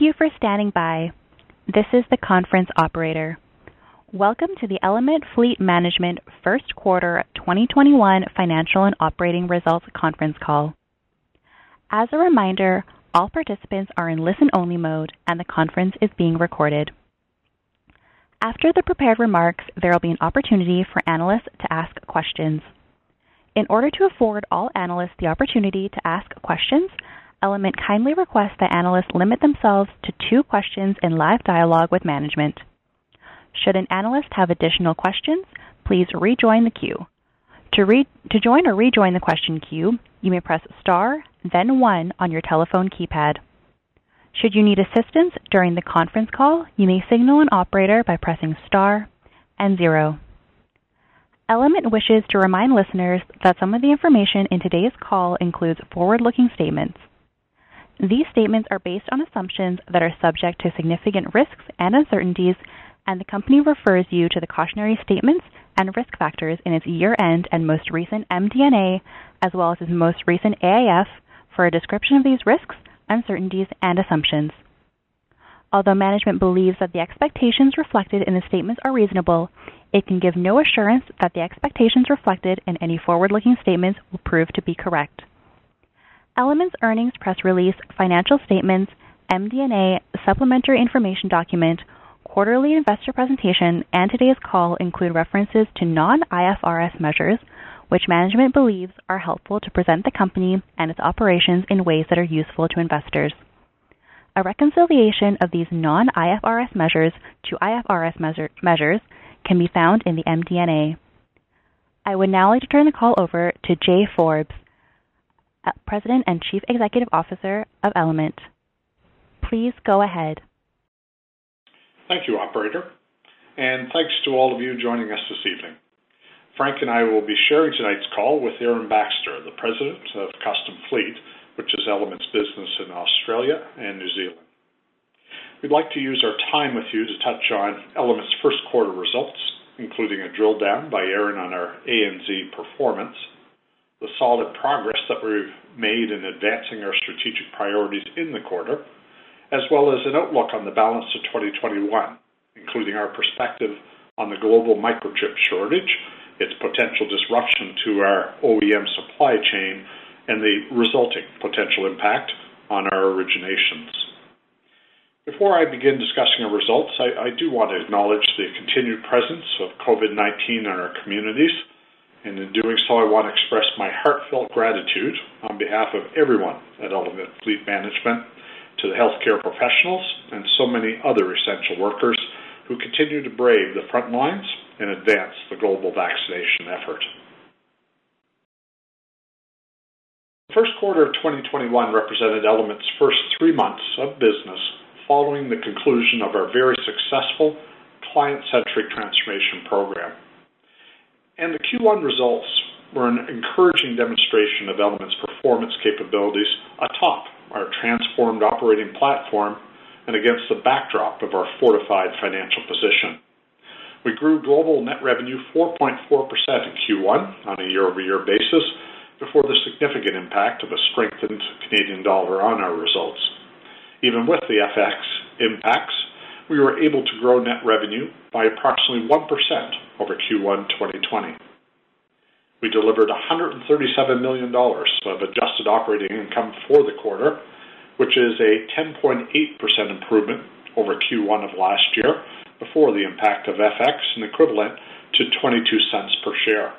Thank you for standing by. This is the conference operator. Welcome to the Element Fleet Management first quarter 2021 financial and operating results conference call. As a reminder, all participants are in listen-only mode, and the conference is being recorded. After the prepared remarks, there will be an opportunity for analysts to ask questions. In order to afford all analysts the opportunity to ask questions, Element kindly requests that analysts limit themselves to two questions in live dialogue with management. Should an analyst have additional questions, please rejoin the queue. To join or rejoin the question queue, you may press star then one on your telephone keypad. Should you need assistance during the conference call, you may signal an operator by pressing star and zero. Element wishes to remind listeners that some of the information in today's call includes forward-looking statements. These statements are based on assumptions that are subject to significant risks and uncertainties, and the company refers you to the cautionary statements and risk factors in its year-end and most recent MD&A, as well as its most recent AIF, for a description of these risks, uncertainties, and assumptions. Although management believes that the expectations reflected in the statements are reasonable, it can give no assurance that the expectations reflected in any forward-looking statements will prove to be correct. Element's earnings press release, financial statements, MD&A, supplementary information document, quarterly investor presentation, and today's call include references to non-IFRS measures, which management believes are helpful to present the company and its operations in ways that are useful to investors. A reconciliation of these non-IFRS measures to IFRS measures can be found in the MD&A. I would now like to turn the call over to Jay Forbes, Uh, president and Chief Executive Officer of Element. Please go ahead. Thank you, operator, and thanks to all of you joining us this evening. Frank and I will be sharing tonight's call with Aaron Baxter, the President of Custom Fleet, which is Element's business in Australia and New Zealand. We'd like to use our time with you to touch on Element's first quarter results, including a drill down by Aaron on our ANZ performance, the solid progress that we've made in advancing our strategic priorities in the quarter, as well as an outlook on the balance of 2021, including our perspective on the global microchip shortage, its potential disruption to our OEM supply chain, and the resulting potential impact on our originations. Before I begin discussing our results, I do want to acknowledge the continued presence of COVID-19 in our communities and in doing so, I want to express my heartfelt gratitude on behalf of everyone at Element Fleet Management to the healthcare professionals and so many other essential workers who continue to brave the front lines and advance the global vaccination effort. The first quarter of 2021 represented Element's first three months of business following the conclusion of our very successful client-centric transformation program and the Q1 results were an encouraging demonstration of Element's performance capabilities atop our transformed operating platform and against the backdrop of our fortified financial position. We grew global net revenue 4.4% in Q1 on a year-over-year basis before the significant impact of a strengthened Canadian dollar on our results. Even with the FX impacts, we were able to grow net revenue by approximately 1% over Q1 2020. We delivered 137 million dollars of adjusted operating income for the quarter, which is a 10.8% improvement over Q1 of last year before the impact of FX and equivalent to $0.22 per share.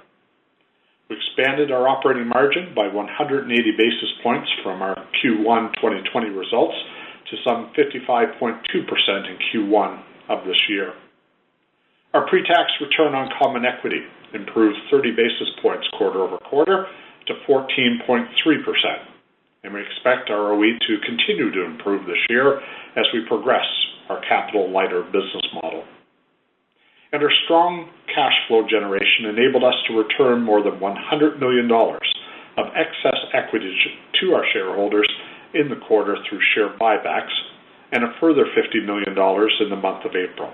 We expanded our operating margin by 180 basis points from our Q1 2020 results to some 55.2% in Q1 of this year. Our pre-tax return on common equity improved 30 basis points quarter-over-quarter to 14.3%, and we expect our ROE to continue to improve this year as we progress our capital lighter business model. And our strong cash flow generation enabled us to return more than $100 million of excess equity to our shareholders in the quarter through share buybacks and a further $50 million in the month of April.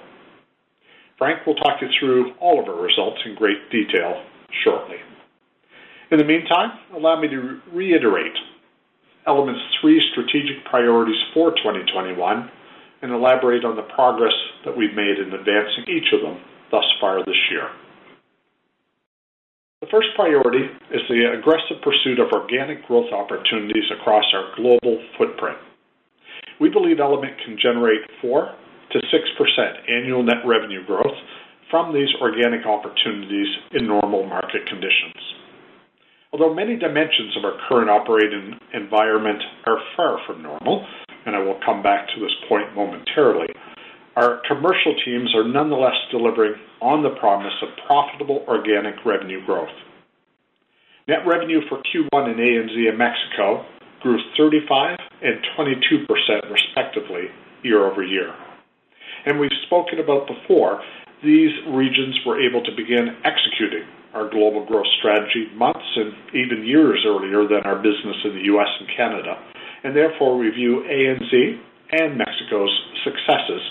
Frank will talk you through all of our results in great detail shortly. In the meantime, allow me to reiterate Element's three strategic priorities for 2021 and elaborate on the progress that we've made in advancing each of them thus far this year. The first priority is the aggressive pursuit of organic growth opportunities across our global footprint. We believe Element can generate 4 to 6% annual net revenue growth from these organic opportunities in normal market conditions. Although many dimensions of our current operating environment are far from normal, and I will come back to this point momentarily, our commercial teams are nonetheless delivering on the promise of profitable organic revenue growth. Net revenue for Q1 in ANZ and Mexico grew 35 and 22% respectively year-over-year. And we've spoken about before, these regions were able to begin executing our global growth strategy months and even years earlier than our business in the U.S. and Canada, and therefore we view ANZ and Mexico's successes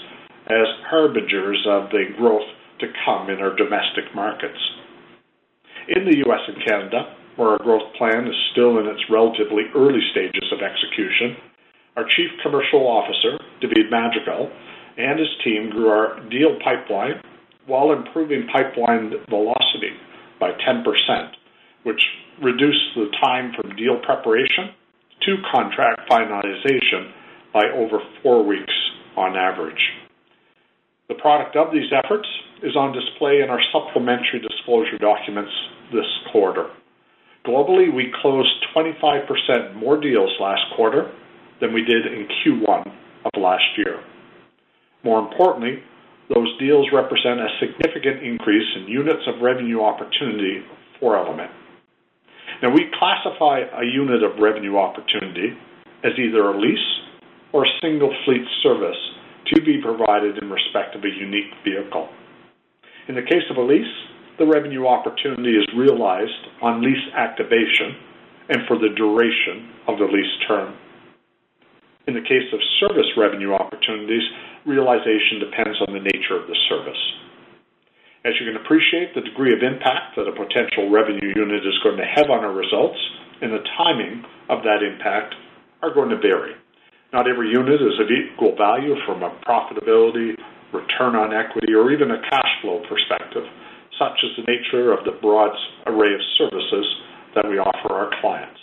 as harbingers of the growth to come in our domestic markets. In the U.S. and Canada, where our growth plan is still in its relatively early stages of execution, our Chief Commercial Officer, David Madrigal, and his team grew our deal pipeline while improving pipeline velocity by 10%, which reduced the time from deal preparation to contract finalization by over four weeks on average. The product of these efforts is on display in our supplementary disclosure documents this quarter. Globally, we closed 25% more deals last quarter than we did in Q1 of last year. More importantly, those deals represent a significant increase in units of revenue opportunity for Element. Now, we classify a unit of revenue opportunity as either a lease or a single fleet service to be provided in respect of a unique vehicle. In the case of a lease, the revenue opportunity is realized on lease activation and for the duration of the lease term. In the case of service revenue opportunities, realization depends on the nature of the service. As you can appreciate, the degree of impact that a potential revenue unit is going to have on our results and the timing of that impact are going to vary. Not every unit is of equal value from a profitability, return on equity, or even a cash flow perspective, such as the nature of the broad array of services that we offer our clients.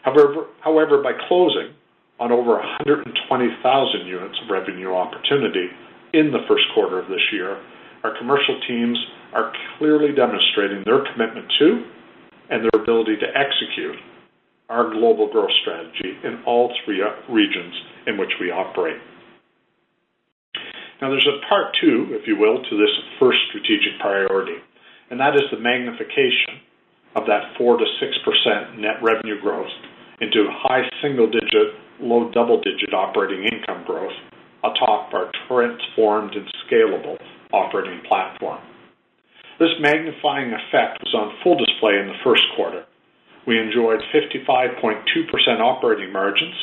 However, however by closing on over 120,000 units of revenue opportunity in the first quarter of this year, our commercial teams are clearly demonstrating their commitment to and their ability to execute our global growth strategy in all three uh, regions in which we operate. Now, there's a part two, if you will, to this first strategic priority, and that is the magnification of that 4 to 6% net revenue growth into high single digit low double-digit operating income growth atop our transformed and scalable operating platform. This magnifying effect was on full display in the first quarter. We enjoyed 55.2% operating margins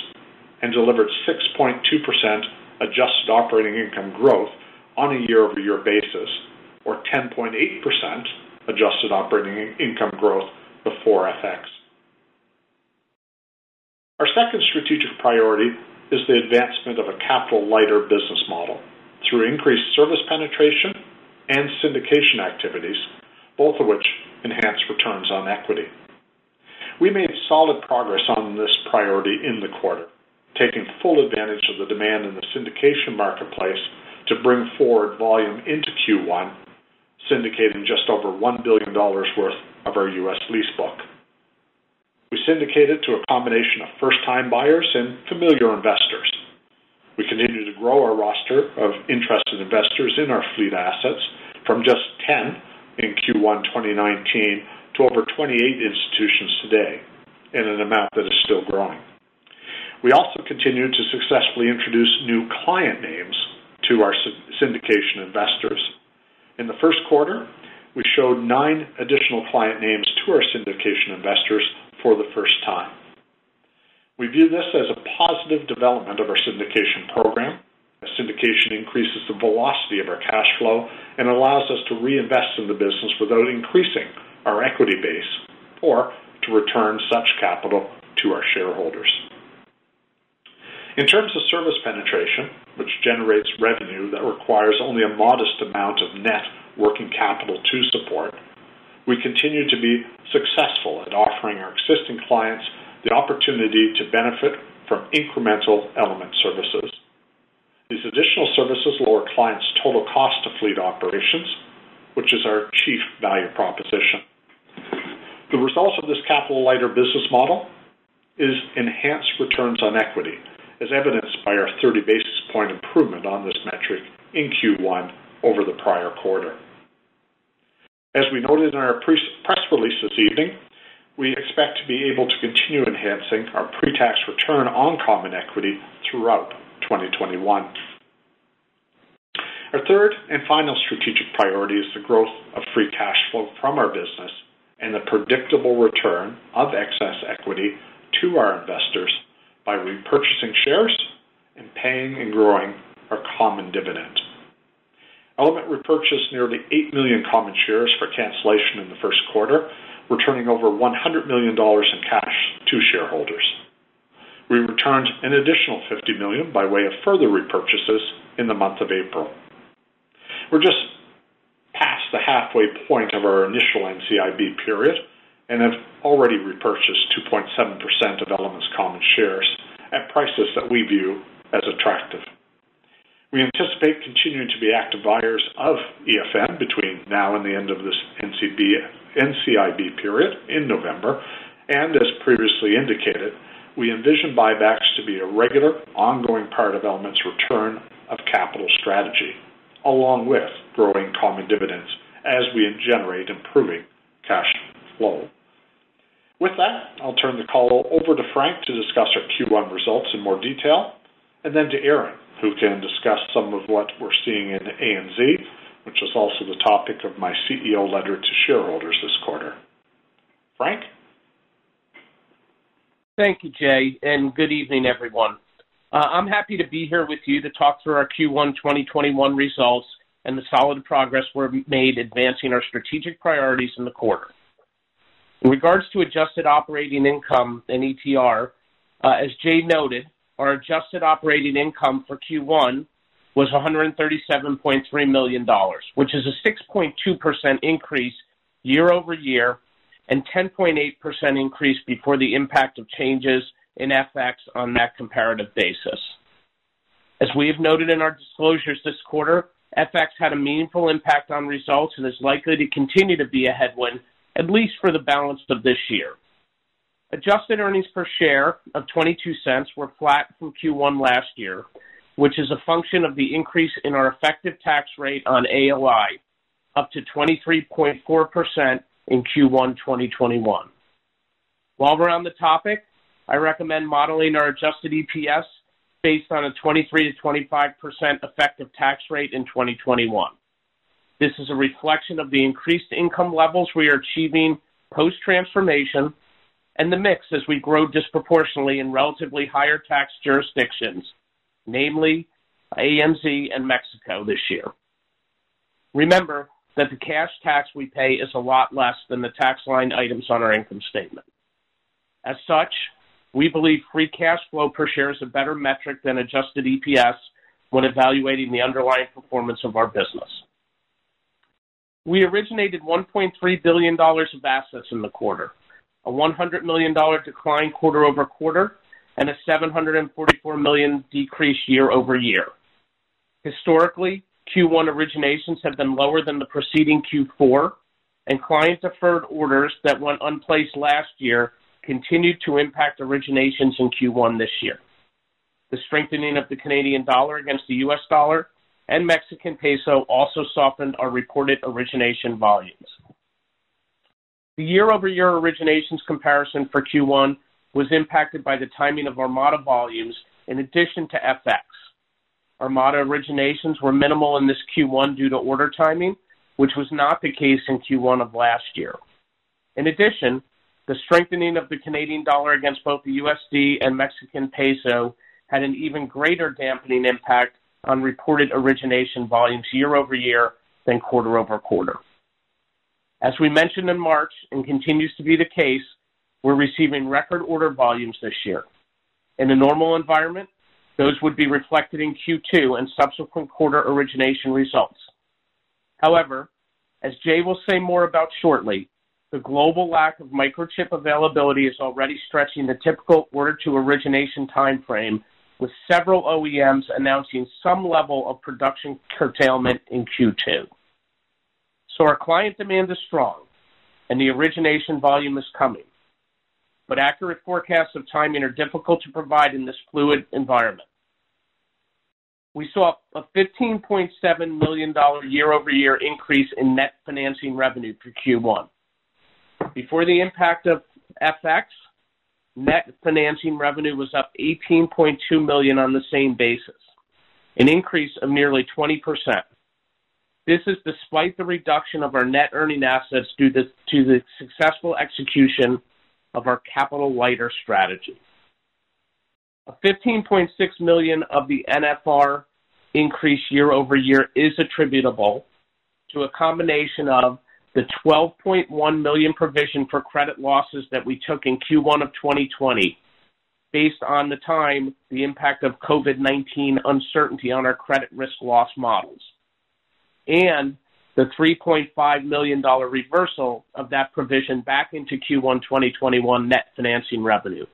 and delivered 6.2% adjusted operating income growth on a year-over-year basis, or 10.8% adjusted operating income growth before FX. Our second strategic priority is the advancement of a capital lighter business model through increased service penetration and syndication activities, both of which enhance returns on equity. We made solid progress on this priority in the quarter, taking full advantage of the demand in the syndication marketplace to bring forward volume into Q1, syndicating just over $1 billion worth of our U.S. lease book. We syndicated to a combination of first-time buyers and familiar investors. We continue to grow our roster of interested investors in our fleet assets from just 10 in Q1 2019 to over 28 institutions today, in an amount that is still growing. We also continue to successfully introduce new client names to our syndication investors. In the first quarter, we showed nine additional client names to our syndication investors for the first time. We view this as a positive development of our syndication program. Syndication increases the velocity of our cash flow and allows us to reinvest in the business without increasing our equity base or to return such capital to our shareholders. In terms of service penetration, which generates revenue that requires only a modest amount of net working capital to support, we continue to be successful at offering our existing clients the opportunity to benefit from incremental Element services. These additional services lower clients' total cost of fleet operations, which is our chief value proposition. The result of this capital-lighter business model is enhanced returns on equity, as evidenced by our 30 basis point improvement on this metric in Q1 over the prior quarter. As we noted in our press release this evening, we expect to be able to continue enhancing our pre-tax return on common equity throughout 2021. Our third and final strategic priority is the growth of free cash flow from our business and the predictable return of excess equity to our investors by repurchasing shares and paying and growing our common dividend. Element repurchased nearly 8 million common shares for cancellation in the first quarter, returning over 100 million dollars in cash to shareholders. We returned an additional 50 million by way of further repurchases in the month of April. We're just the halfway point of our initial NCIB period and have already repurchased 2.7% of Element's common shares at prices that we view as attractive. We anticipate continuing to be active buyers of EFN between now and the end of this NCIB period in November. And as previously indicated, we envision buybacks to be a regular, ongoing part of Element's return of capital strategy, along with growing common dividends as we generate improving cash flow. With that, I'll turn the call over to Frank to discuss our Q1 results in more detail, and then to Aaron, who can discuss some of what we're seeing in ANZ, which is also the topic of my CEO letter to shareholders this quarter. Frank? Thank you, Jay, and good evening, everyone. Uh, I'm happy to be here with you to talk through our Q1 2021 results and the solid progress we've made advancing our strategic priorities in the quarter. In regards to adjusted operating income and ETR, uh, as Jay noted, our adjusted operating income for Q1 was 137.3 million dollars, which is a 6.2% increase year-over-year and 10.8% increase before the impact of changes in FX on that comparative basis. As we have noted in our disclosures this quarter, FX had a meaningful impact on results and is likely to continue to be a headwind, at least for the balance of this year. Adjusted earnings per share of $0.22 were flat from Q1 last year, which is a function of the increase in our effective tax rate on AOI, up to 23.4% in Q1 2021. While we're on the topic, I recommend modeling our adjusted EPS based on a 23%-25% effective tax rate in 2021. This is a reflection of the increased income levels we are achieving post-transformation and the mix as we grow disproportionately in relatively higher tax jurisdictions, namely ANZ and Mexico this year. Remember that the cash tax we pay is a lot less than the tax line items on our income statement. As such, we believe free cash flow per share is a better metric than adjusted EPS when evaluating the underlying performance of our business. We originated 1.3 billion dollars of assets in the quarter, a 100 million dollar decline quarter-over-quarter, and a 744 million decrease year-over-year. Historically, Q1 originations have been lower than the preceding Q4, and client-deferred orders that went unplaced last year continued to impact originations in Q1 this year. The strengthening of the Canadian dollar against the US dollar and Mexican peso also softened our reported origination volumes. The year-over-year originations comparison for Q1 was impacted by the timing of Armada volumes in addition to FX. Armada originations were minimal in this Q1 due to order timing, which was not the case in Q1 of last year. In addition, the strengthening of the Canadian dollar against both the USD and Mexican peso had an even greater dampening impact on reported origination volumes year-over-year than quarter-over-quarter. As we mentioned in March, and continues to be the case, we're receiving record order volumes this year. In a normal environment, those would be reflected in Q2 and subsequent quarter origination results. However, as Jay will say more about shortly, the global lack of microchip availability is already stretching the typical order-to-origination timeframe, with several OEMs announcing some level of production curtailment in Q2. So Our client demand is strong and the origination volume is coming, but accurate forecasts of timing are difficult to provide in this fluid environment. We saw a $15.7 million year-over-year increase in net financing revenue for Q1. Before the impact of FX, net financing revenue was up 18.2 million on the same basis, an increase of nearly 20%. This is despite the reduction of our net earning assets due to the successful execution of our capital-lighter strategy. 15.6 million of the NFR increase year-over-year is attributable to a combination of the 12.1 million provision for credit losses that we took in Q1 of 2020 based on the time the impact of COVID-19 uncertainty on our credit risk loss models, and the $3.5 million reversal of that provision back into Q1 2021 net financing revenue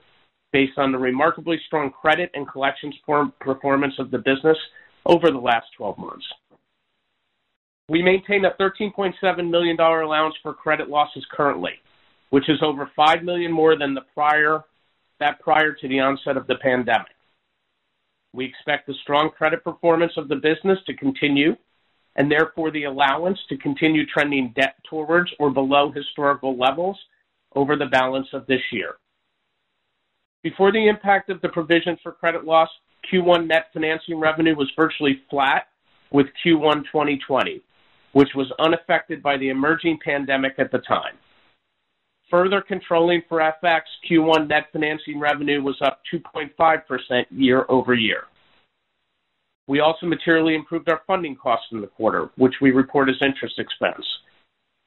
based on the remarkably strong credit and collections performance of the business over the last 12 months. We maintain a $13.7 million allowance for credit losses currently, which is over 5 million more than the prior that prior to the onset of the pandemic. We expect the strong credit performance of the business to continue, and therefore the allowance to continue trending debt towards or below historical levels over the balance of this year. Before the impact of the provision for credit loss, Q1 net financing revenue was virtually flat with Q1 2020, which was unaffected by the emerging pandemic at the time. Further controlling for FX, Q1 net financing revenue was up 2.5% year-over-year. We also materially improved our funding costs in the quarter, which we report as interest expense.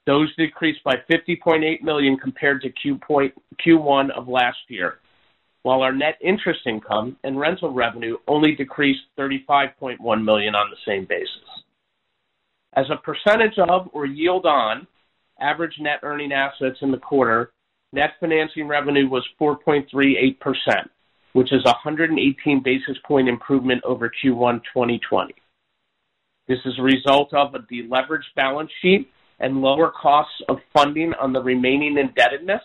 Those decreased by 50.8 million compared to Q1 of last year, while our net interest income and rental revenue only decreased 35.1 million on the same basis. As a percentage of or yield on average net earning assets in the quarter, net financing revenue was 4.38%, which is 118 basis point improvement over Q1 2020. This is a result of a deleveraged balance sheet and lower costs of funding on the remaining indebtedness,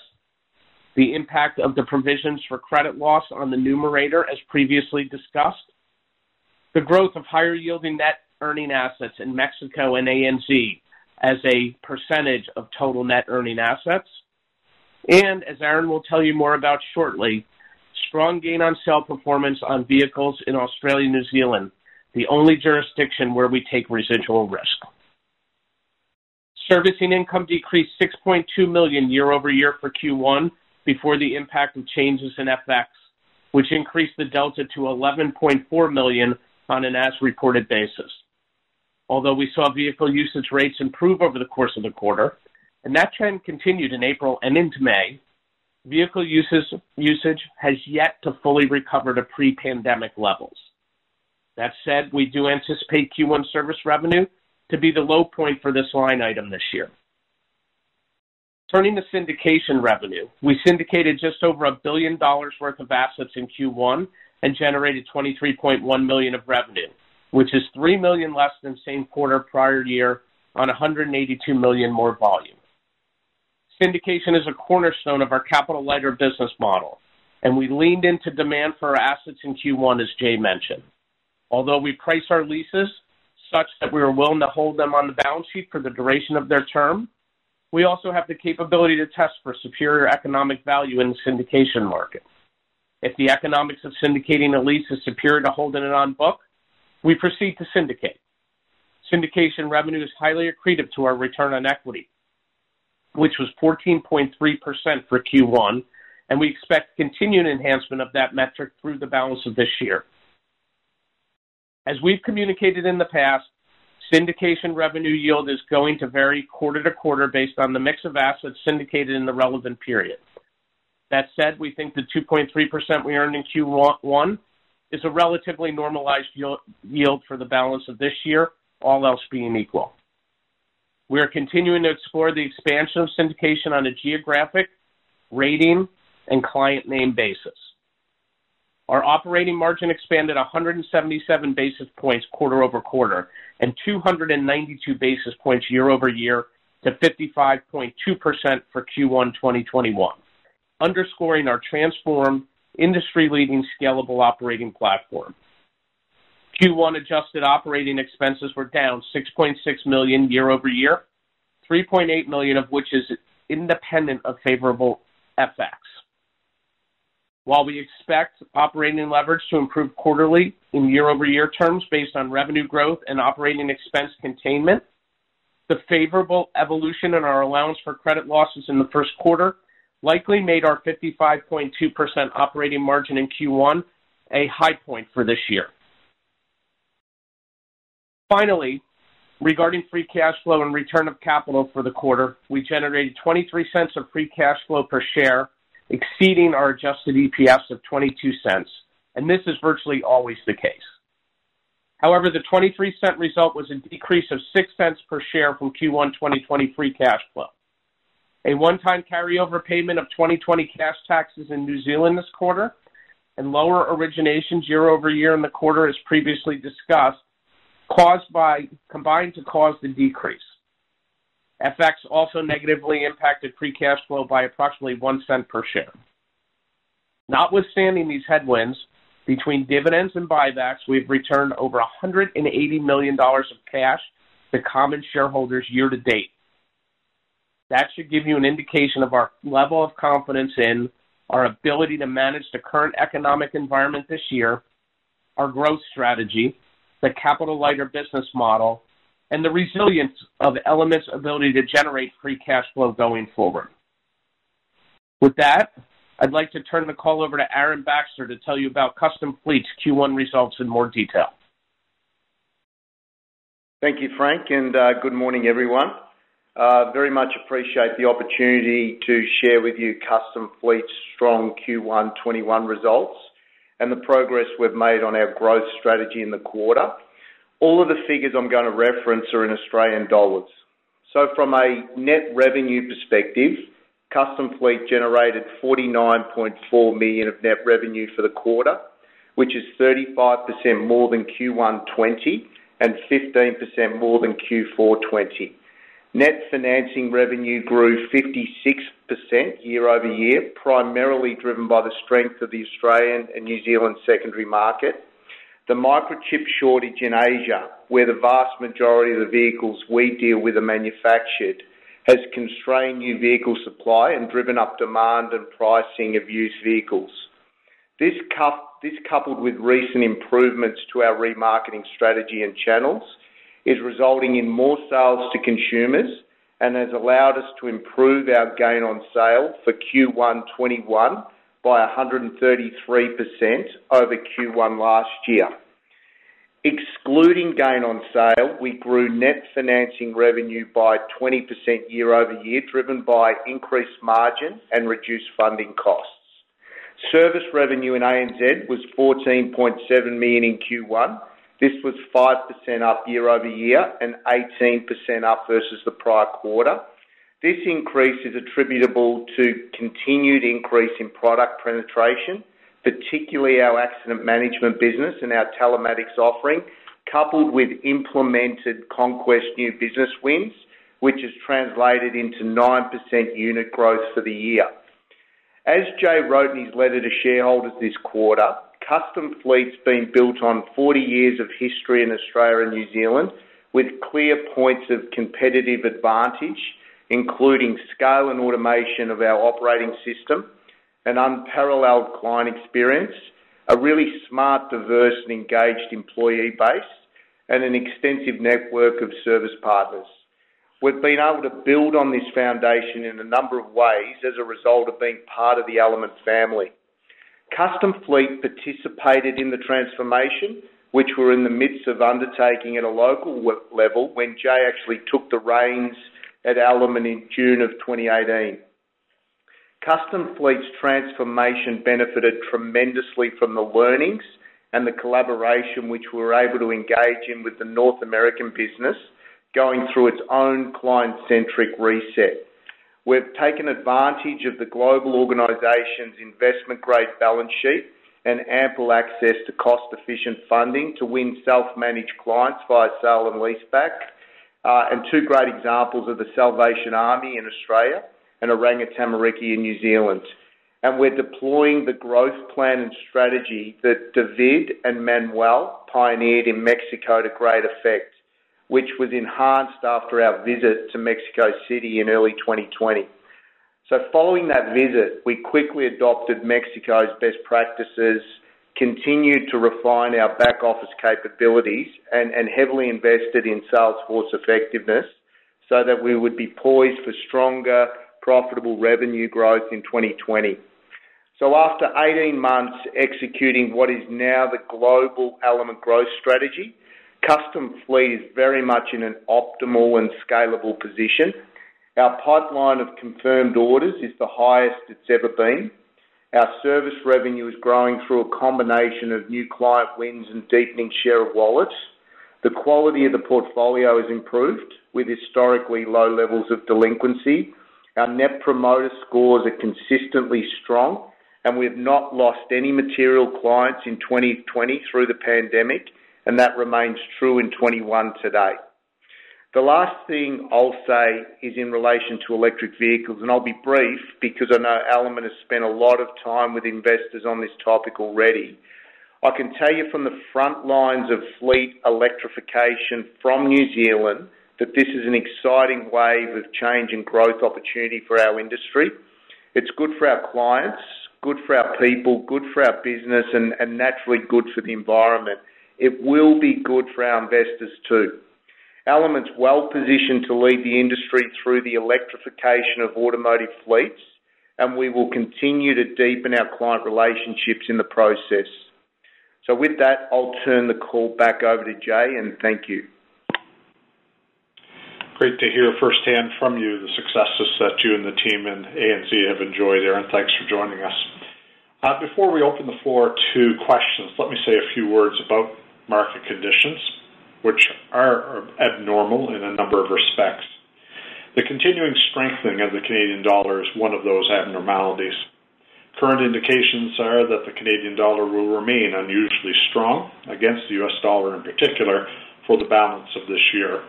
the impact of the provisions for credit loss on the numerator, as previously discussed, the growth of higher yielding net earning assets in Mexico and ANZ as a percentage of total net earning assets, and as Aaron will tell you more about shortly, strong gain on sale performance on vehicles in Australia and New Zealand, the only jurisdiction where we take residual risk. Servicing income decreased 6.2 million year-over-year for Q1 before the impact of changes in FX, which increased the delta to 11.4 million on an as-reported basis. Although we saw vehicle usage rates improve over the course of the quarter, and that trend continued in April and into May, vehicle usage has yet to fully recover to pre-pandemic levels. That said, we do anticipate Q1 service revenue to be the low point for this line item this year. Turning to syndication revenue, we syndicated just over a $1 billion worth of assets in Q1 and generated 23.1 million of revenue, which is 3 million less than same quarter prior year on 182 million more volume. Syndication is a cornerstone of our capital-lighter business model, and we leaned into demand for our assets in Q1, as Jay mentioned. Although we price our leases such that we are willing to hold them on the balance sheet for the duration of their term, we also have the capability to test for superior economic value in the syndication market. If the economics of syndicating a lease is superior to holding it on book, We proceed to syndicate. Syndication revenue is highly accretive to our return on equity, which was 14.3% for Q1, and we expect continued enhancement of that metric through the balance of this year. As we've communicated in the past, syndication revenue yield is going to vary quarter to quarter based on the mix of assets syndicated in the relevant period. That said, we think the 2.3% we earned in Q1 is a relatively normalized yield for the balance of this year, all else being equal. We are continuing to explore the expansion of syndication on a geographic, rating, and client name basis. Our operating margin expanded 177 basis points quarter-over-quarter and 292 basis points year-over-year to 55.2% for Q1 2021, underscoring our transformed industry-leading scalable operating platform. Q1 adjusted operating expenses were down 6.6 million year-over-year, 3.8 million of which is independent of favorable FX. While we expect operating leverage to improve quarterly in year-over-year terms based on revenue growth and operating expense containment, the favorable evolution in our allowance for credit losses in the first quarter likely made our 55.2% operating margin in Q1 a high point for this year. Finally, regarding free cash flow and return of capital for the quarter, we generated $0.23 of free cash flow per share, exceeding our adjusted EPS of $0.22, and this is virtually always the case. However, the $0.23 result was a decrease of $0.06 per share from Q1 2020 free cash flow. A one-time carryover payment of 2020 cash taxes in New Zealand this quarter and lower originations year-over-year in the quarter, as previously discussed, caused by combined to cause the decrease. FX also negatively impacted free cash flow by approximately $0.01 per share. Notwithstanding these headwinds, between dividends and buybacks, we've returned over $180 million of cash to common shareholders year to date. That should give you an indication of our level of confidence in our ability to manage the current economic environment this year, our growth strategy, the capital-lighter business model, and the resilience of Element's ability to generate free cash flow going forward. With that, I'd like to turn the call over to Aaron Baxter to tell you about Custom Fleet's Q1 results in more detail. Thank you, Frank, and uh, good morning, everyone. Uh, very much appreciate the opportunity to share with you Custom Fleet's strong Q1 2021 results and the progress we've made on our growth strategy in the quarter. All of the figures I'm going to reference are in Australian dollars. So from a net revenue perspective, Custom Fleet generated 49.4 million of net revenue for the quarter, which is 35% more than Q1 2020 and 15% more than Q4 2020. Net financing revenue grew 56% year-over-year, primarily driven by the strength of the Australian and New Zealand secondary market. The microchip shortage in Asia, where the vast majority of the vehicles we deal with are manufactured, has constrained new vehicle supply and driven up demand and pricing of used vehicles. This, coupled with recent improvements to our remarketing strategy and channels, is resulting in more sales to consumers and has allowed us to improve our gain on sale for Q1 2021 by 133% over Q1 last year. Excluding gain on sale, we grew net financing revenue by 20% year-over-year, driven by increased margin and reduced funding costs. Service revenue in ANZ was 14.7 million in Q1. This was 5% up year-over-year and 18% up versus the prior quarter. This increase is attributable to continued increase in product penetration, particularly our accident management business and our telematics offering, coupled with implemented conquest new business wins, which has translated into 9% unit growth for the year. As Jay wrote in his letter to shareholders this quarter, Custom Fleet's been built on 40 years of history in Australia and New Zealand with clear points of competitive advantage, including scale and automation of our operating system, an unparalleled client experience, a really smart, diverse, and engaged employee base, and an extensive network of service partners. We've been able to build on this foundation in a number of ways as a result of being part of the Element family. Custom Fleet participated in the transformation, which we're in the midst of undertaking at a local level when Jay actually took the reins at Element in June of 2018. Custom Fleet's transformation benefited tremendously from the learnings and the collaboration which we were able to engage in with the North American business going through its own client-centric reset. We've taken advantage of the global organization's investment-grade balance sheet and ample access to cost-efficient funding to win self-managed clients via sale and leaseback. Uh, and two great examples are the Salvation Army in Australia and Oranga Tamariki in New Zealand. And we're deploying the growth plan and strategy that David and Manuel pioneered in Mexico to great effect which was enhanced after our visit to Mexico City in early 2020. So following that visit, we quickly adopted Mexico's best practices, continued to refine our back office capabilities, and, and heavily invested in Salesforce effectiveness so that we would be poised for stronger, profitable revenue growth in 2020. So after 18 months executing what is now the global element growth strategy, Custom Fleet is very much in an optimal and scalable position. Our pipeline of confirmed orders is the highest it's ever been. Our service revenue is growing through a combination of new client wins and deepening share of wallet. The quality of the portfolio has improved with historically low levels of delinquency. Our Net Promoter Scores are consistently strong, and we have not lost any material clients in 2020 through the pandemic, and that remains true in 21 today. The last thing I'll say is in relation to electric vehicles, and I'll be brief because I know Element has spent a lot of time with investors on this topic already. I can tell you from the front lines of fleet electrification from New Zealand that this is an exciting wave of change and growth opportunity for our industry. It's good for our clients, good for our people, good for our business, and, and naturally good for the environment it will be good for our investors too. Element's well-positioned to lead the industry through the electrification of automotive fleets, and we will continue to deepen our client relationships in the process. So with that, I'll turn the call back over to Jay, and thank you. Great to hear firsthand from you the successes that you and the team in ANZ have enjoyed, Aaron. Thanks for joining us. Uh, before we open the floor to questions, let me say a few words about market conditions, which are abnormal in a number of respects. The continuing strengthening of the Canadian dollar is one of those abnormalities. Current indications are that the Canadian dollar will remain unusually strong against the US dollar in particular for the balance of this year.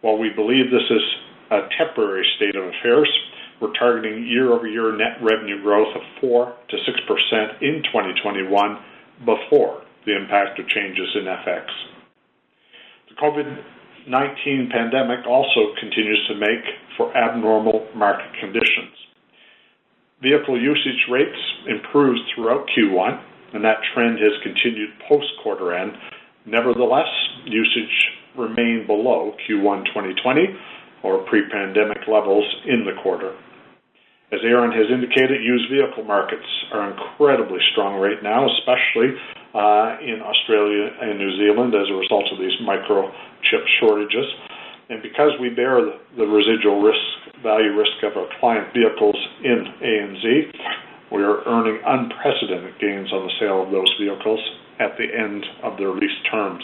While we believe this is a temporary state of affairs, we're targeting year-over-year net revenue growth of 4 to 6 percent in 2021 before the impact of changes in FX. The COVID-19 pandemic also continues to make for abnormal market conditions. Vehicle usage rates improved throughout Q1, and that trend has continued post-quarter end. Nevertheless, usage remained below Q1 2020 or pre-pandemic levels in the quarter. As Aaron has indicated, used vehicle markets are incredibly strong right now, especially Uh, in Australia and New Zealand as a result of these microchip shortages. And because we bear the residual risk, value risk of our client vehicles in ANZ, we are earning unprecedented gains on the sale of those vehicles at the end of their lease terms.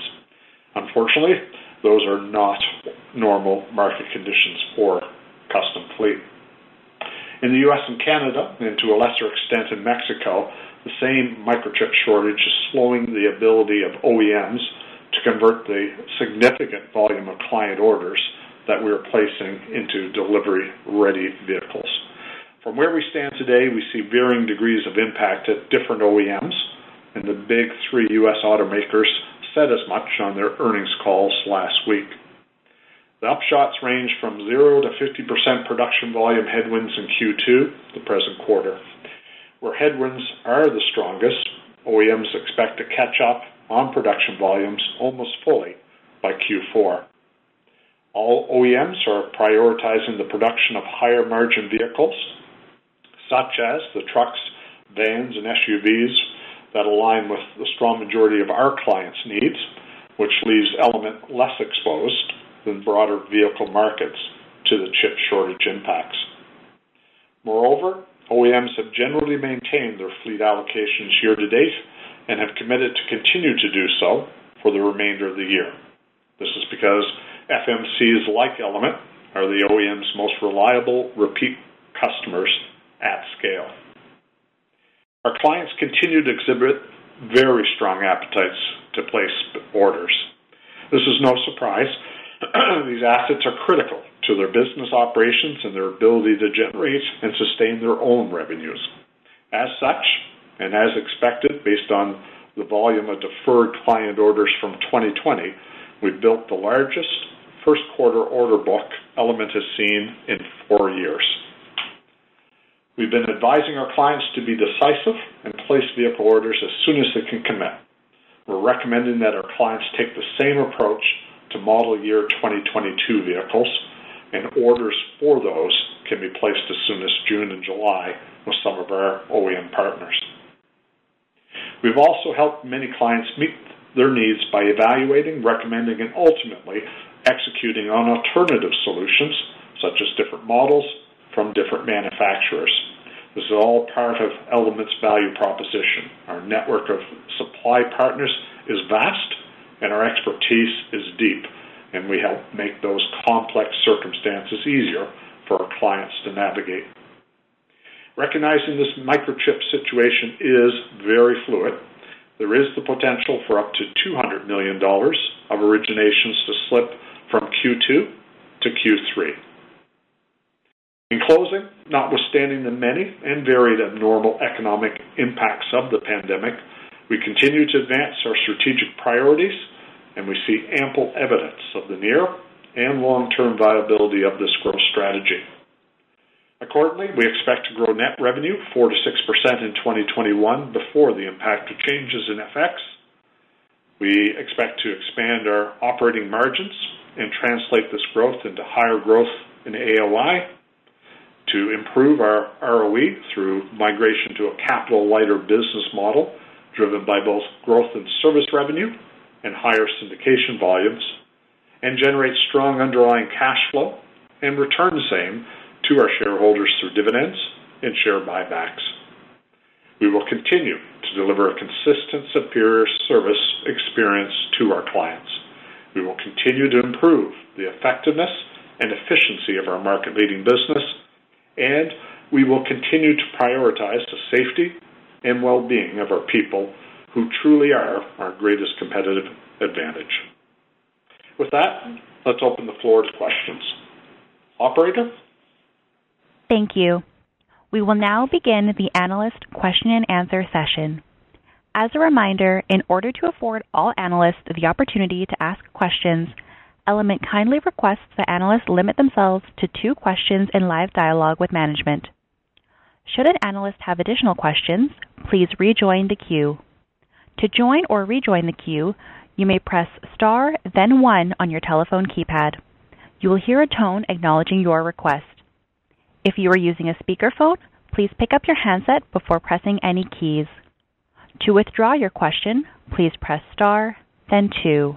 Unfortunately, those are not normal market conditions for custom fleet. In the US and Canada, and to a lesser extent in Mexico, the same microchip shortage is slowing the ability of OEMs to convert the significant volume of client orders that we are placing into delivery-ready vehicles. From where we stand today, we see varying degrees of impact at different OEMs, and the big three U.S. automakers said as much on their earnings calls last week. The upshots range from 0 to 50% production volume headwinds in Q2, the present quarter. Where headwinds are the strongest OEMs expect to catch up on production volumes almost fully by Q4. All OEMs are prioritizing the production of higher margin vehicles, such as the trucks, vans, and SUVs that align with the strong majority of our clients' needs, which leaves Element less exposed than broader vehicle markets to the chip shortage impacts. Moreover, OEMs have generally maintained their fleet allocations year to date and have committed to continue to do so for the remainder of the year. This is because FMCs like Element are the OEM's most reliable repeat customers at scale. Our clients continue to exhibit very strong appetites to place orders. This is no surprise. These assets are critical to their business operations and their ability to generate and sustain their own revenues. As such, and as expected, based on the volume of deferred client orders from 2020, we've built the largest first quarter order book Element has seen in four years. We've been advising our clients to be decisive and place vehicle orders as soon as they can commit. We're recommending that our clients take the same approach to model year 2022 vehicles, and orders for those can be placed as soon as June and July with some of our OEM partners. We've also helped many clients meet their needs by evaluating, recommending, and ultimately executing on alternative solutions, such as different models from different manufacturers. This is all part of Element's value proposition. Our network of supply partners is vast, and our expertise is deep, and we help make those complex circumstances easier for our clients to navigate. Recognizing this microchip situation is very fluid, there is the potential for up to $200 million of originations to slip from Q2 to Q3. In closing, notwithstanding the many and varied abnormal economic impacts of the pandemic, we continue to advance our strategic priorities, and we see ample evidence of the near and long-term viability of this growth strategy. Accordingly, we expect to grow net revenue 4%-6% in 2021 before the impact of changes in FX. We expect to expand our operating margins and translate this growth into higher growth in AOI, to improve our ROE through migration to a capital-lighter business model driven by both growth in service revenue and higher syndication volumes, and generate strong underlying cash flow and return the same to our shareholders through dividends and share buybacks. We will continue to deliver a consistent, superior service experience to our clients. We will continue to improve the effectiveness and efficiency of our market-leading business, and we will continue to prioritize the safety and well-being of our people, who truly are our greatest competitive advantage. With that, let's open the floor to questions. Operator? Thank you. We will now begin the analyst question and answer session. As a reminder, in order to afford all analysts the opportunity to ask questions, Element kindly requests that analysts limit themselves to two questions in live dialogue with management. Should an analyst have additional questions, please rejoin the queue. To join or rejoin the queue, you may press star then one on your telephone keypad. You will hear a tone acknowledging your request. If you are using a speakerphone, please pick up your handset before pressing any keys. To withdraw your question, please press star then two.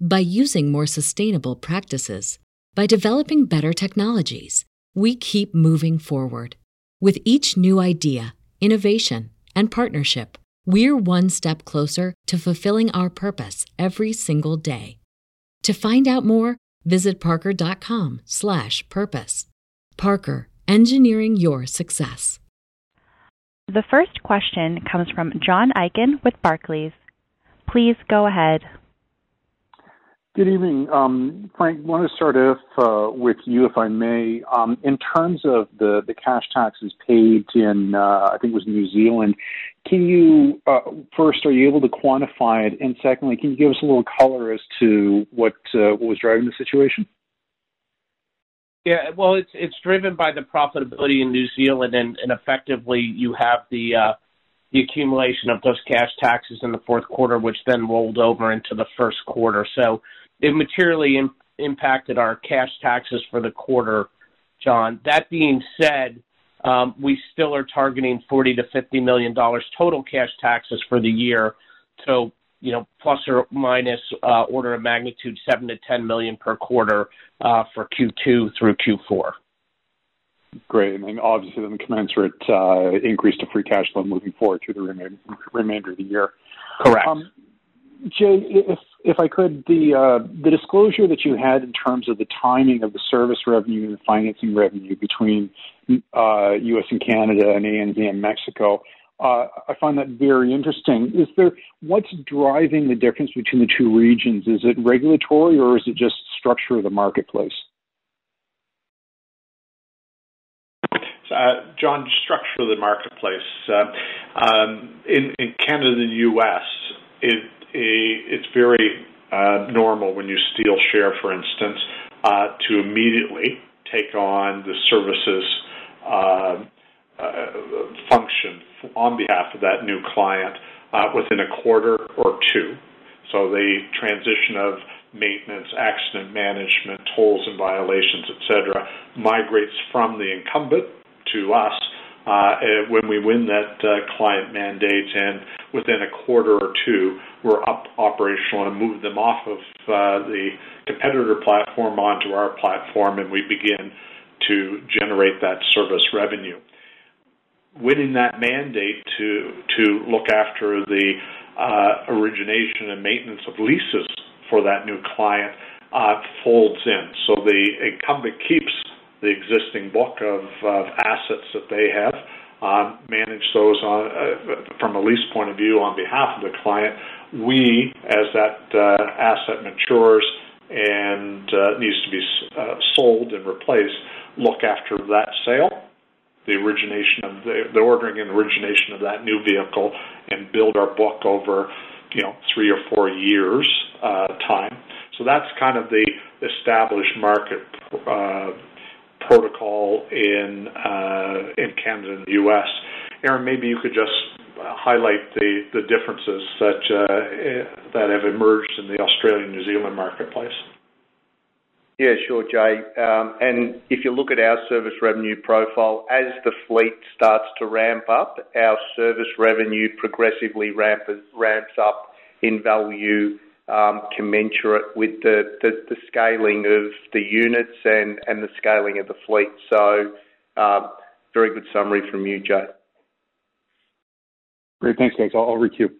by using more sustainable practices, by developing better technologies. We keep moving forward. With each new idea, innovation, and partnership, we're one step closer to fulfilling our purpose every single day. To find out more, visit parker.com/purpose. Parker, engineering your success. The first question comes from John Aiken with Barclays. Please go ahead. Good evening. Um, Frank, I want to start off uh, with you, if I may. Um, in terms of the, the cash taxes paid in, uh, I think it was New Zealand, can you, uh, first, are you able to quantify it? And secondly, can you give us a little color as to what, uh, what was driving the situation? Yeah, well, it's it's driven by the profitability in New Zealand, and, and effectively you have the uh, the accumulation of those cash taxes in the fourth quarter, which then rolled over into the first quarter. So it materially Im- impacted our cash taxes for the quarter, John. That being said, um, we still are targeting 40 to 50 million dollars total cash taxes for the year. So you know, plus or minus uh, order of magnitude seven to ten million per quarter uh, for Q2 through Q4. Great. And then obviously then the commensurate uh, increase to free cash flow moving forward through the remain, remainder of the year. Correct. Um, Jay, if if I could, the uh, the disclosure that you had in terms of the timing of the service revenue and the financing revenue between uh, U.S. and Canada and ANZ and Mexico, uh, I find that very interesting. Is there what's driving the difference between the two regions? Is it regulatory or is it just structure of the marketplace? Uh, John, structure of the marketplace. Uh, um, in, in, Canada and the U.S., it, it's very uh, normal when you steal share, for instance, uh, to immediately take on the services uh, function on behalf of that new client within a quarter or two. So the transition of maintenance, accident management, tolls and violations, etc., migrates from the incumbent to us when we win that uh, client mandate, and within a quarter or two, we're up operational and move them off of uh, the competitor platform onto our platform, and we begin to generate that service revenue winning that mandate to to look after the uh, origination and maintenance of leases for that new client uh, folds in. So the incumbent keeps the existing book of, of assets that they have, uh, manage those on, uh, from a lease point of view on behalf of the client. We, as that uh, asset matures and uh, needs to be uh, sold and replaced, look after that sale the origination of the, the ordering and origination of that new vehicle and build our book over, you know, three or four years uh, time. So that's kind of the established market uh, protocol in uh, in Canada and the U.S. Aaron, maybe you could just highlight the, the differences that uh, that have emerged in the Australian New Zealand marketplace. Yeah, sure, Jay. Um, and If you look at our service revenue profile, as the fleet starts to ramp up, our service revenue progressively ramps up in value, um, commensurate with the scaling of the units and the scaling of the fleet. So, um, Very good summary from you, Jay. Great. Thanks, guys. I'll requeue.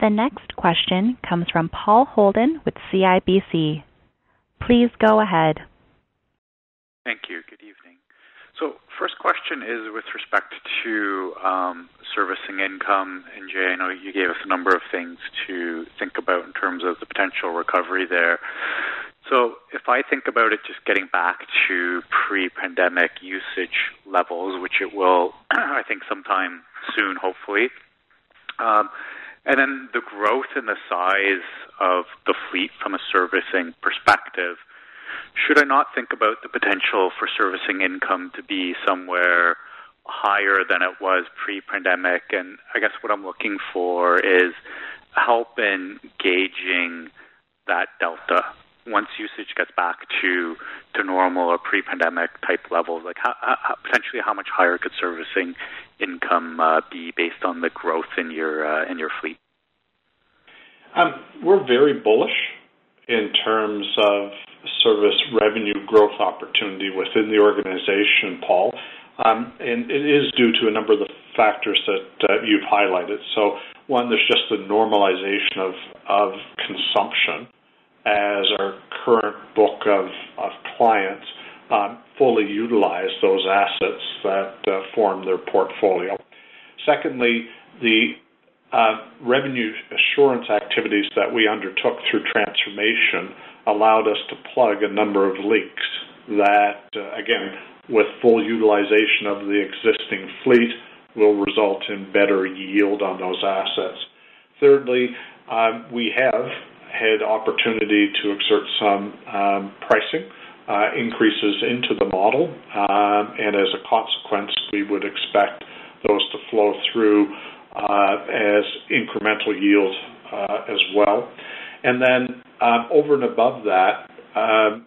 The next question comes from Paul Holden with CIBC. Please go ahead. Thank you. Good evening. So, First question is with respect to um, servicing income. And Jay, I know you gave us a number of things to think about in terms of the potential recovery there. So, If I think about it just getting back to pre-pandemic usage levels, which it will, I think sometime soon, hopefully, um, And then the growth in the size of the fleet from a servicing perspective, should I not think about the potential for servicing income to be somewhere higher than it was pre-pandemic? And I guess what I'm looking for is help in gauging that delta once usage gets back to to normal or pre-pandemic type levels. Like how, how, potentially, how much higher could servicing income uh, be based on the growth in your uh, in your fleet? Um, we're very bullish in terms of service revenue growth opportunity within the organization, Paul. Um, and it is due to a number of the factors that uh, you've highlighted. So, one, there's just the normalization of, of consumption as our current book of, of clients um, fully utilize those assets that uh, form their portfolio. Secondly, the uh, revenue assurance activities that we undertook through transformation allowed us to plug a number of leaks that, uh, again, with full utilization of the existing fleet, will result in better yield on those assets. Thirdly, uh, we have had opportunity to exert some um, pricing uh, increases into the model, um, and as a consequence, we would expect those to flow through uh, as incremental yield uh, as well. And then um, over and above that, um,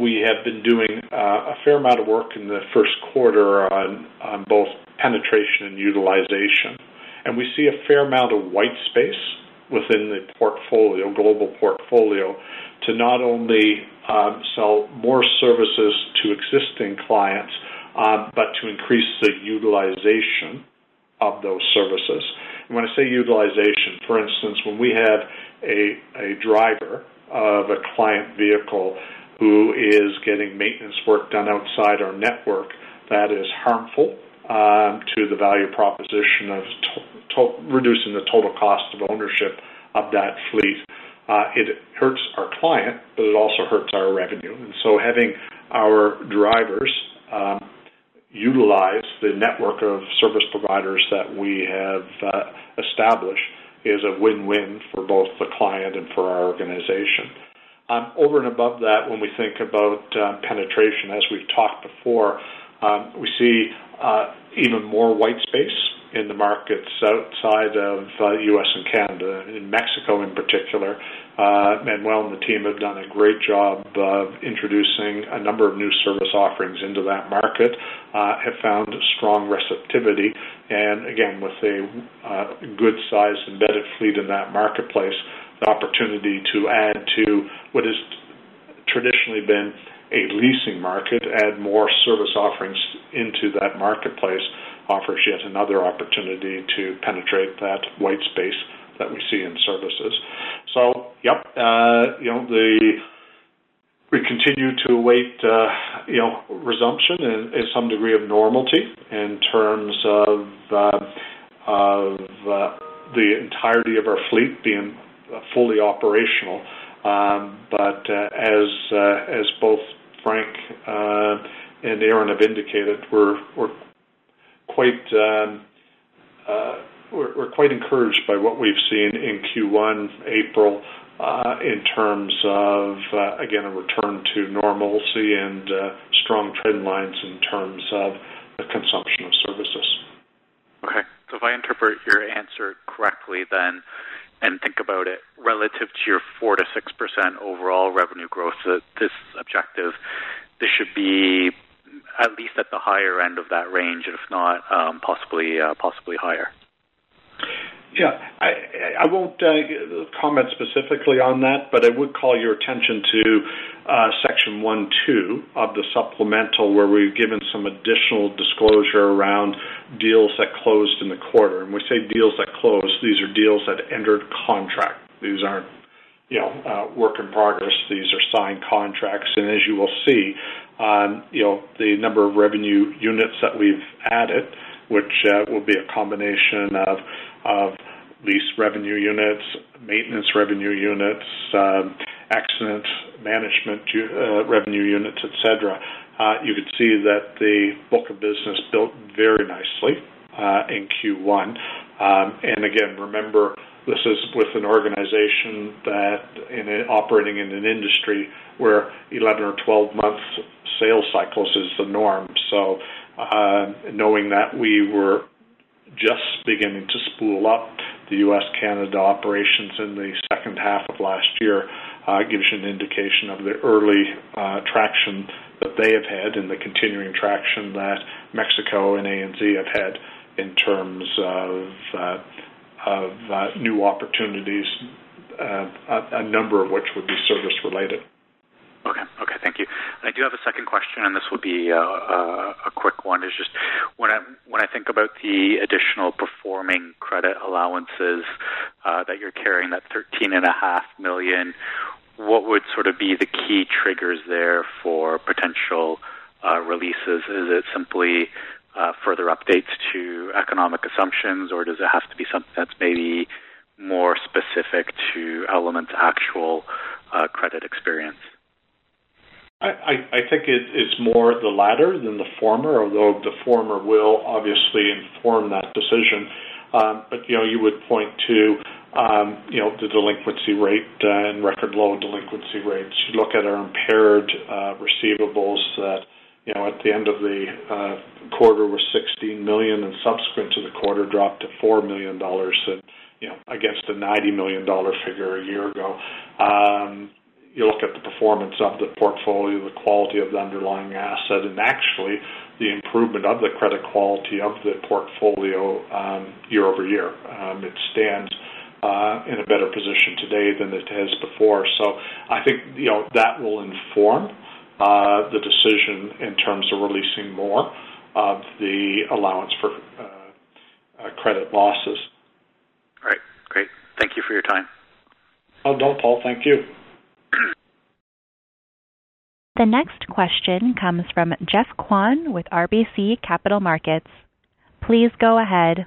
we have been doing uh, a fair amount of work in the first quarter on, on both penetration and utilization. And we see a fair amount of white space within the portfolio, global portfolio, to not only um, sell more services to existing clients, um, but to increase the utilization of those services. And when I say utilization, for instance, when we have a, a driver of a client vehicle who is getting maintenance work done outside our network, that is harmful um, to the value proposition of to- to- reducing the total cost of ownership of that fleet. Uh, it hurts our client, but it also hurts our revenue. And so having our drivers um, utilize the network of service providers that we have uh, established is a win-win for both the client and for our organization. Um, over and above that, when we think about uh, penetration, as we've talked before, um, we see uh, even more white space in the markets outside of uh, U.S. and Canada. In Mexico, in particular, uh, Manuel and the team have done a great job of introducing a number of new service offerings into that market. Uh, have found strong receptivity, and again, with a uh, good-sized embedded fleet in that marketplace, the opportunity to add to what has traditionally been a leasing market, add more service offerings into that marketplace offers yet another opportunity to penetrate that white space that we see in services. So, yep, uh, you know, the we continue to await, uh, you know, resumption and, and, some degree of normality in terms of uh, of uh, the entirety of our fleet being fully operational. Um, but uh, as uh, as both Frank and Aaron have indicated, we're we're quite um, uh, we're, we're, quite encouraged by what we've seen in Q1 April uh, in terms of uh, again a return to normalcy and strong trend lines in terms of the consumption of services. Okay, so if I interpret your answer correctly, then and think about it relative to your four to six percent overall revenue growth, this objective, this should be at least at the higher end of that range, if not um, possibly uh, possibly higher. Yeah, I, I won't uh, comment specifically on that, but I would call your attention to uh, section 1 2 of the supplemental, where we've given some additional disclosure around deals that closed in the quarter. And we say deals that closed, these are deals that entered contract. These aren't you know, uh, work in progress. These are signed contracts, and as you will see, um, you know, the number of revenue units that we've added, which uh, will be a combination of of lease revenue units, maintenance revenue units, um, accident management uh, revenue units, etc. Uh, you could see that the book of business built very nicely uh, in Q1. Um, and again, remember, this is with an organization that in operating in an industry where 11 or 12 months sales cycles is the norm. So, uh, knowing that we were just beginning to spool up the U.S. Canada operations in the second half of last year uh, gives you an indication of the early uh, traction that they have had and the continuing traction that Mexico and ANZ have had in terms of uh, of uh, new opportunities, uh, a, a number of which would be service related. Okay. Okay. Thank you. I do have a second question, and this will be uh, uh, a quick one. Is just when I when I think about the additional performing credit allowances uh, that you're carrying, that thirteen and a half million, what would sort of be the key triggers there for potential uh, releases? Is it simply uh, further updates to economic assumptions, or does it have to be something that's maybe more specific to Element's actual uh, credit experience? I, I, think it, it's more the latter than the former, although the former will obviously inform that decision. Um, but you know, you would point to um, you know the delinquency rate uh, and record low delinquency rates. You look at our impaired uh, receivables that you know, at the end of the uh, quarter was 16 million, and subsequent to the quarter dropped to four million dollars, and you know, against a 90 million dollar figure a year ago. Um, you look at the performance of the portfolio, the quality of the underlying asset, and actually the improvement of the credit quality of the portfolio um, year over year. Um, it stands uh, in a better position today than it has before. So I think you know that will inform uh, the decision in terms of releasing more of the allowance for uh, uh, credit losses. All right. Great. Thank you for your time. Oh, no, Paul. Thank you. The next question comes from Jeff Kwan with RBC Capital Markets. Please go ahead.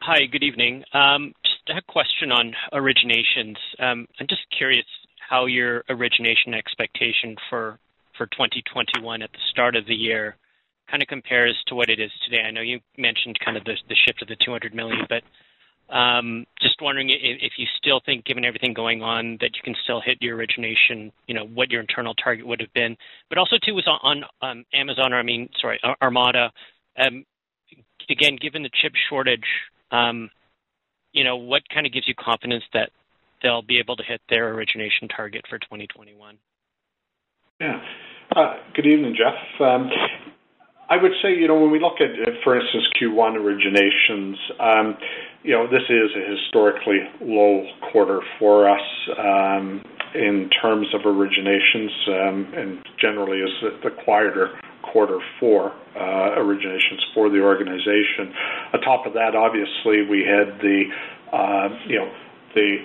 Hi, good evening. Um, just a question on originations. Um, I'm just curious how your origination expectation for 2021 at the start of the year kind of compares to what it is today. I know you mentioned kind of the shift of the 200 million, but um, just wondering if you still think, given everything going on, that you can still hit your origination, you know, what your internal target would have been. But also, too, was on um, Amazon, or I mean, sorry, Armada. Um, again, given the chip shortage, you know, what kind of gives you confidence that they'll be able to hit their origination target for 2021? Yeah. Uh, good evening, Jeff. Um, I would say, you know, when we look at, for instance, Q1 originations, um, you know, this is a historically low quarter for us um, in terms of originations, um, and generally is the quieter quarter four uh, originations for the organization. On top of that, obviously, we had the, uh, you know, the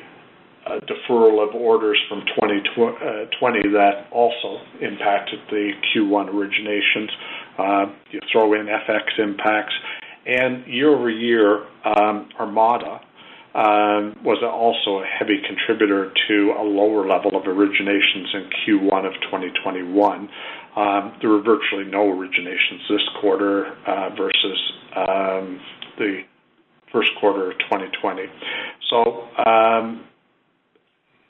deferral of orders from 2020 that also impacted the Q1 originations. Uh, you throw in FX impacts. and Year-over-year, um, Armada um, was also a heavy contributor to a lower level of originations in Q1 of 2021. Um, there were virtually no originations this quarter uh, versus the first quarter of 2020.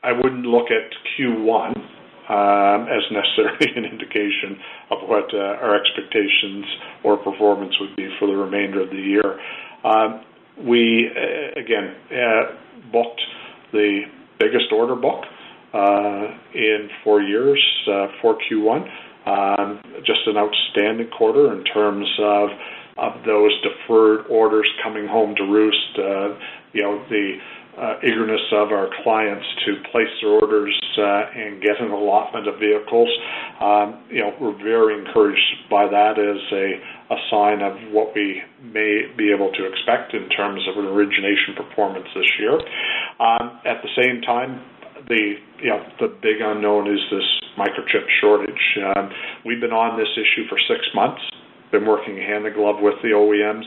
I wouldn't look at Q1 um, as necessarily an indication of what uh, our expectations or performance would be for the remainder of the year. Um, we, uh, again, uh, booked the biggest order book in four years for Q1. Um, just an outstanding quarter in terms of of those deferred orders coming home to roost. You know, the uh, eagerness of our clients to place their orders uh, and get an allotment of vehicles. Um, you know, we're very encouraged by that as a, a sign of what we may be able to expect in terms of an origination performance this year. Um, at the same time, the you know the big unknown is this microchip shortage. Um, we've been on this issue for six months. Been working hand in glove with the OEMs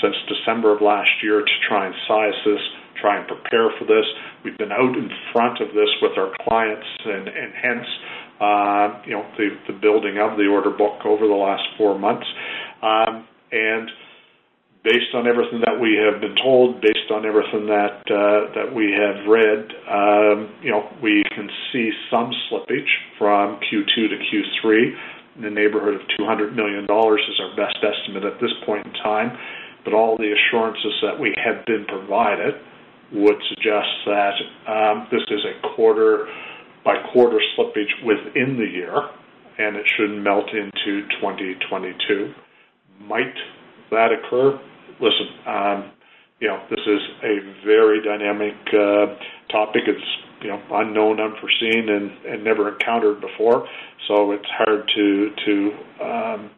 since December of last year to try and size this try and prepare for this. We've been out in front of this with our clients, and, and hence, uh, you know, the, the building of the order book over the last four months. Um, and based on everything that we have been told, based on everything that uh, that we have read, um, you know, we can see some slippage from Q2 to Q3 in the neighborhood of $200 million is our best estimate at this point in time. But all the assurances that we have been provided would suggest that um, this is a quarter by quarter slippage within the year, and it should melt into 2022. Might that occur? Listen, um, you know, this is a very dynamic uh, topic. It's you know unknown, unforeseen, and, and never encountered before. So it's hard to to um,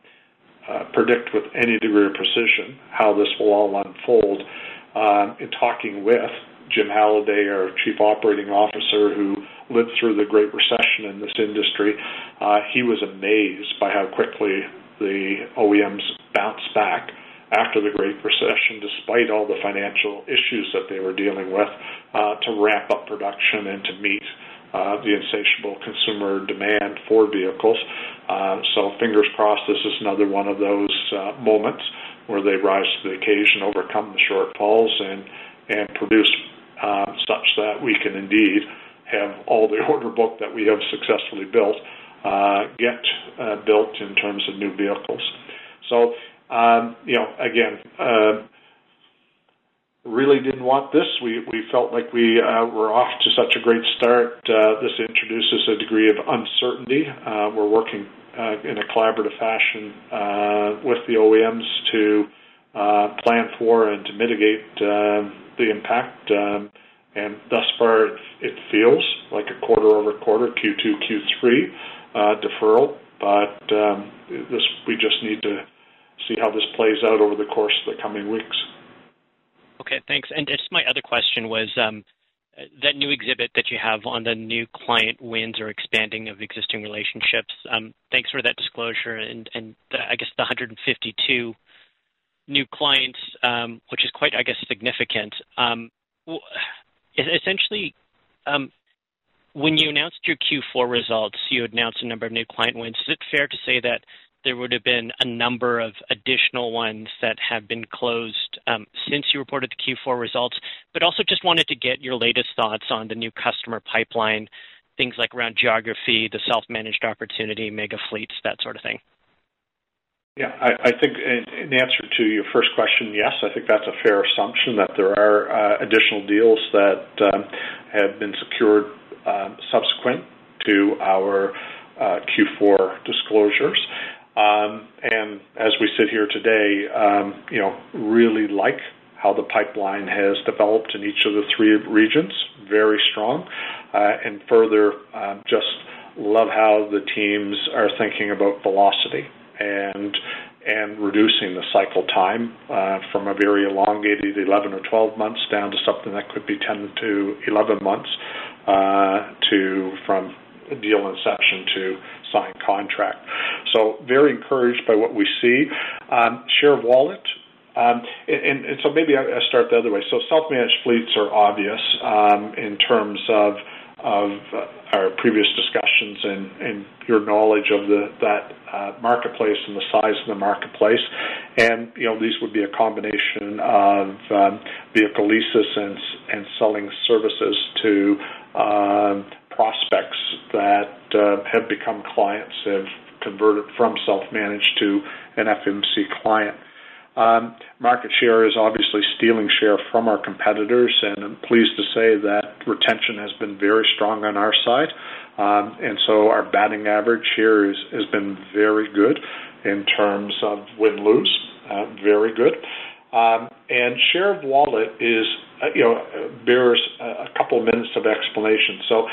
uh, predict with any degree of precision how this will all unfold. Um, in talking with Jim Halliday, our Chief Operating Officer, who lived through the Great Recession in this industry, uh, he was amazed by how quickly the OEMs bounced back after the Great Recession, despite all the financial issues that they were dealing with, uh, to ramp up production and to meet uh, the insatiable consumer demand for vehicles. Uh, so, fingers crossed, this is another one of those uh, moments where they rise to the occasion, overcome the shortfalls, and and produce uh, such that we can indeed have all the order book that we have successfully built uh, get uh, built in terms of new vehicles. So um, you know, again, uh, really didn't want this. We we felt like we uh, were off to such a great start. Uh, this introduces a degree of uncertainty. Uh, we're working in a collaborative fashion uh, with the OEMs to uh, plan for and to mitigate uh, the impact. Um, and thus far, it, feels like a quarter over quarter, Q2, Q3 uh, deferral. But um, this, we just need to see how this plays out over the course of the coming weeks. Okay, thanks. And just my other question was um, that new exhibit that you have on the new client wins or expanding of existing relationships. Um, thanks for that disclosure, and, and the, I guess the 152 new clients, um, which is quite, I guess, significant. Um, essentially, um, when you announced your Q4 results, you announced a number of new client wins. Is it fair to say that there would have been a number of additional ones that have been closed um, since you reported the Q4 results, but also just wanted to get your latest thoughts on the new customer pipeline, things like around geography, the self-managed opportunity, mega fleets, that sort of thing. Yeah, I, think in answer to your first question, yes, I think that's a fair assumption that there are uh, additional deals that um, have been secured um, subsequent to our uh, Q4 disclosures. Um, and as we sit here today, um, you know, really like how the pipeline has developed in each of the three regions, very strong. Uh, and further, um, just love how the teams are thinking about velocity and and reducing the cycle time uh, from a very elongated 11 or 12 months down to something that could be 10 to 11 months uh, to from deal inception to signed contract. So very encouraged by what we see. Um, share of wallet. Um, and, and, so maybe I, I start the other way. So self-managed fleets are obvious um, in terms of of uh, our previous discussions and, and your knowledge of the, that uh, marketplace and the size of the marketplace. And, you know, these would be a combination of um, vehicle leases and, and selling services to um, prospects that uh, have become clients, have converted from self-managed to an FMC client. Um, market share is obviously stealing share from our competitors, and I'm pleased to say that retention has been very strong on our side. Um, and so our batting average here is, has been very good in terms of win lose, uh, very good. Um, and share of wallet is, uh, you know, bears a couple minutes of explanation. So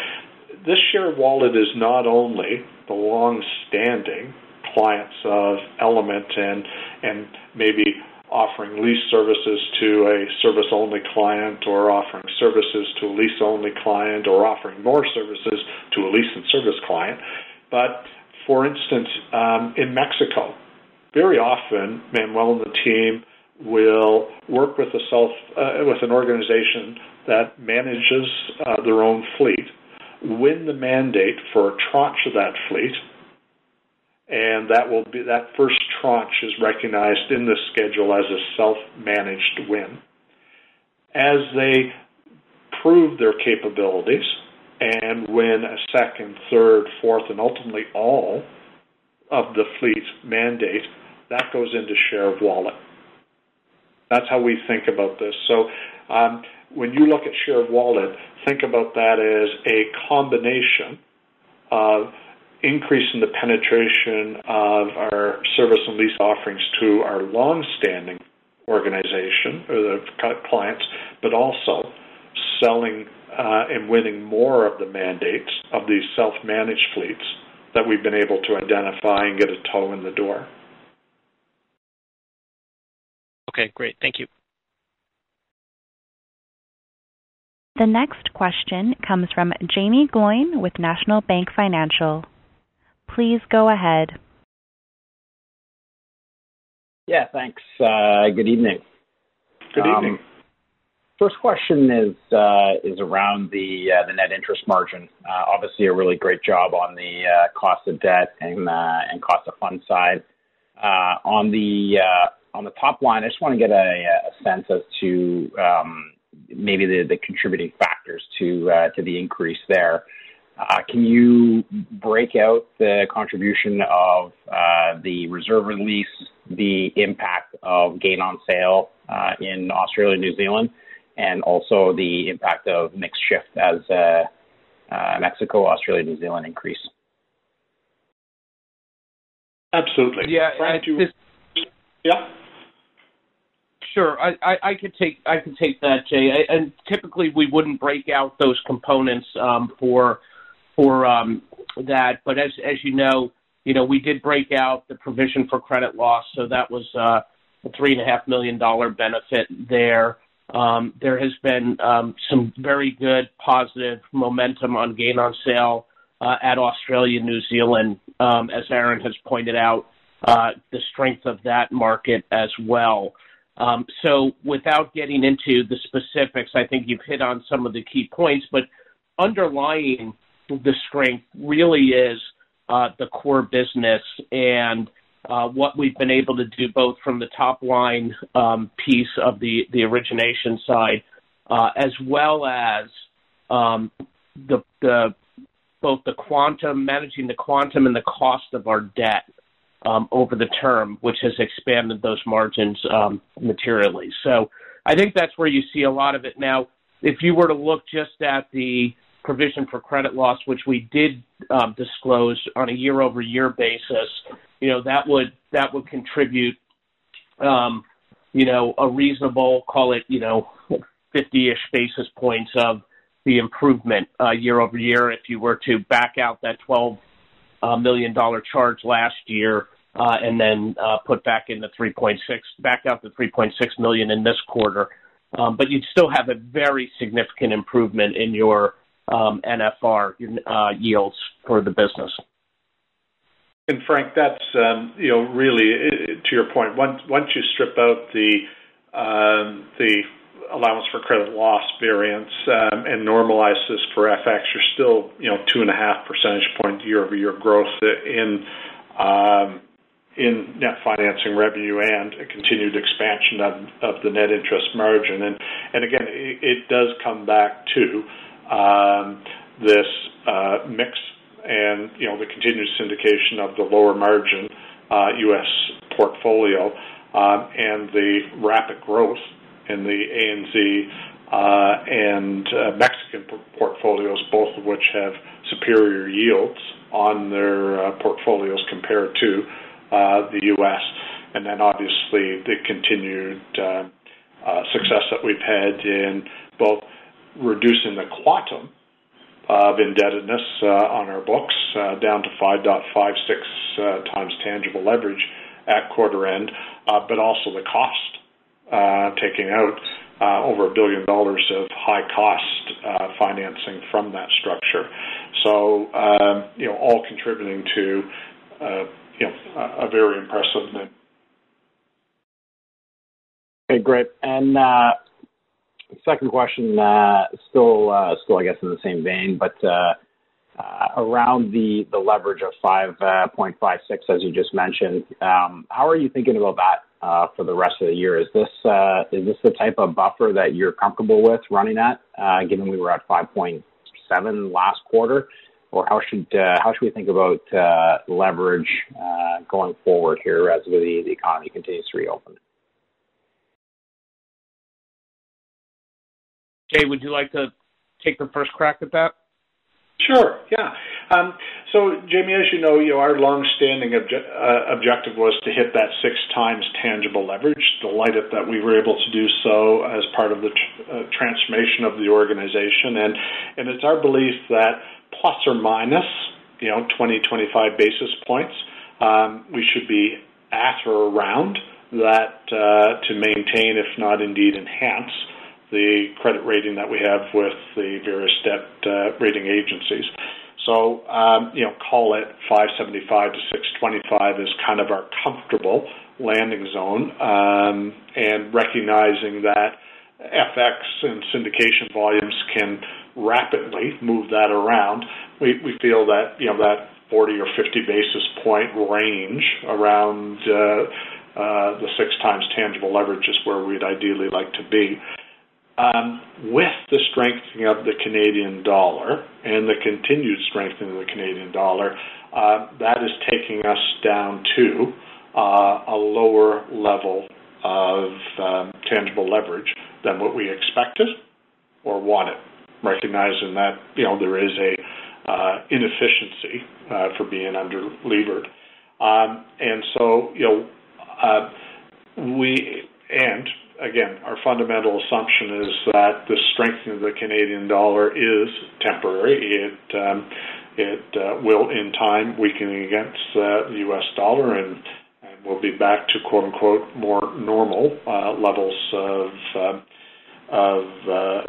this share wallet is not only the long-standing clients of Element and and maybe offering lease services to a service-only client or offering services to a lease-only client or offering more services to a lease and service client. But for instance, um, in Mexico, very often Manuel and the team will work with a self uh, with an organization that manages uh, their own fleet win the mandate for a tranche of that fleet, and that will be that first tranche is recognized in the schedule as a self-managed win. As they prove their capabilities and win a second, third, fourth, and ultimately all of the fleet mandate, that goes into share of wallet. That's how we think about this. So um, when you look at share of wallet, think about that as a combination of increasing the penetration of our service and lease offerings to our long-standing organization or the clients, but also selling uh, and winning more of the mandates of these self-managed fleets that we've been able to identify and get a toe in the door. Okay, great. Thank you. The next question comes from Jaeme Gloyn with National Bank Financial. Please go ahead. Yeah, thanks. Uh, good evening. Good evening. Um, first question is uh, is around the uh, the net interest margin. Uh, obviously, a really great job on the uh, cost of debt and uh, and cost of fund side. on the on the top line, I just want to get a, a sense as to um, maybe the, the contributing factors to to the increase there. Uh, can you break out the contribution of uh, the reserve release, the impact of gain on sale uh, in Australia and New Zealand, and also the impact of mix shift as Mexico, Australia, New Zealand increase? Absolutely. Yeah. Frank, you... Yeah. Sure, I, I, I could take I could take that, Jay. And typically we wouldn't break out those components um, for for um, that. But as as you know, you know we did break out the provision for credit loss, so that was uh, a three and a half million dollar benefit there. Um, there has been um, some very good positive momentum on gain on sale uh, at Australia, New Zealand, um, as Aaron has pointed out, uh, the strength of that market as well. Um, so without getting into the specifics, I think you've hit on some of the key points, but underlying the strength really is uh, the core business and uh, what we've been able to do both from the top line um, piece of the, the origination side, uh, as well as um, the, the both the quantum, managing the quantum and the cost of our debt over the term, which has expanded those margins um, materially. So I think that's where you see a lot of it now. If you were to look just at the provision for credit loss, which we did um, disclose on a year-over-year basis, you know, that would that would contribute, um, you know, a reasonable, call it, you know, 50-ish basis points of the improvement uh, year-over-year if you were to back out that $12 uh, million dollar charge last year, uh, and then put back in the 3.6, back out the 3.6 million in this quarter. Um, but you'd still have a very significant improvement in your um, NFR uh, yields for the business. And Frank, that's um, you know really to your point. Once once you strip out the um, the allowance for credit loss variance um, and normalize this for FX, you're still you know two and a half percentage point year over year growth in um, in net financing revenue and a continued expansion of, of the net interest margin. And and again, it, it does come back to um, this uh, mix and you know the continued syndication of the lower margin uh, U.S. portfolio um, and the rapid growth in the ANZ uh, and Mexican portfolios, both of which have superior yields on their portfolios compared to the U.S. And then obviously the continued success that we've had in both reducing the quantum of indebtedness uh, on our books uh, down to 5.56 uh, times tangible leverage at quarter end, but also the cost, taking out over a billion dollars of high cost financing from that structure. So, um, you know, all contributing to, you know, a very impressive NIM. Okay, great. And uh, Second question, uh, still, uh, still, I guess, in the same vein, but uh, uh, around the the leverage of 5.56, uh, as you just mentioned. Um, how are you thinking about that uh, Uh, for the rest of the year? Is this uh, is this the type of buffer that you're comfortable with running at, uh, given we were at 5.7 last quarter? Or how should how should we think about leverage going forward here as the the economy continues to reopen? Jay, would you like to take the first crack at that? Sure. Yeah. Um, so, Jaeme, as you know, you know our long-standing obje- uh, objective was to hit that six times tangible leverage. Delighted that we were able to do so as part of the tr- uh, transformation of the organization, and and it's our belief that plus or minus, you know, 20, 25 basis points, um, we should be at or around that uh, to maintain, if not indeed enhance the credit rating that we have with the various debt uh, rating agencies. So, um, you know, call it 575 to 625 is kind of our comfortable landing zone, um, and recognizing that FX and syndication volumes can rapidly move that around. We, we feel that, you know, that 40 or 50 basis point range around uh, uh, the six times tangible leverage is where we'd ideally like to be. Um, with the strengthening of the Canadian dollar and the continued strengthening of the Canadian dollar, uh, that is taking us down to uh, a lower level of um, tangible leverage than what we expected or wanted, recognizing that you know there is a uh, inefficiency uh, for being under levered, um, and so you know uh, we and again, our fundamental assumption is that the strengthening of the Canadian dollar is temporary. It um, it uh, will, in time, weaken against uh, the U.S. dollar, and, and we'll be back to quote unquote more normal uh, levels of um, of, uh,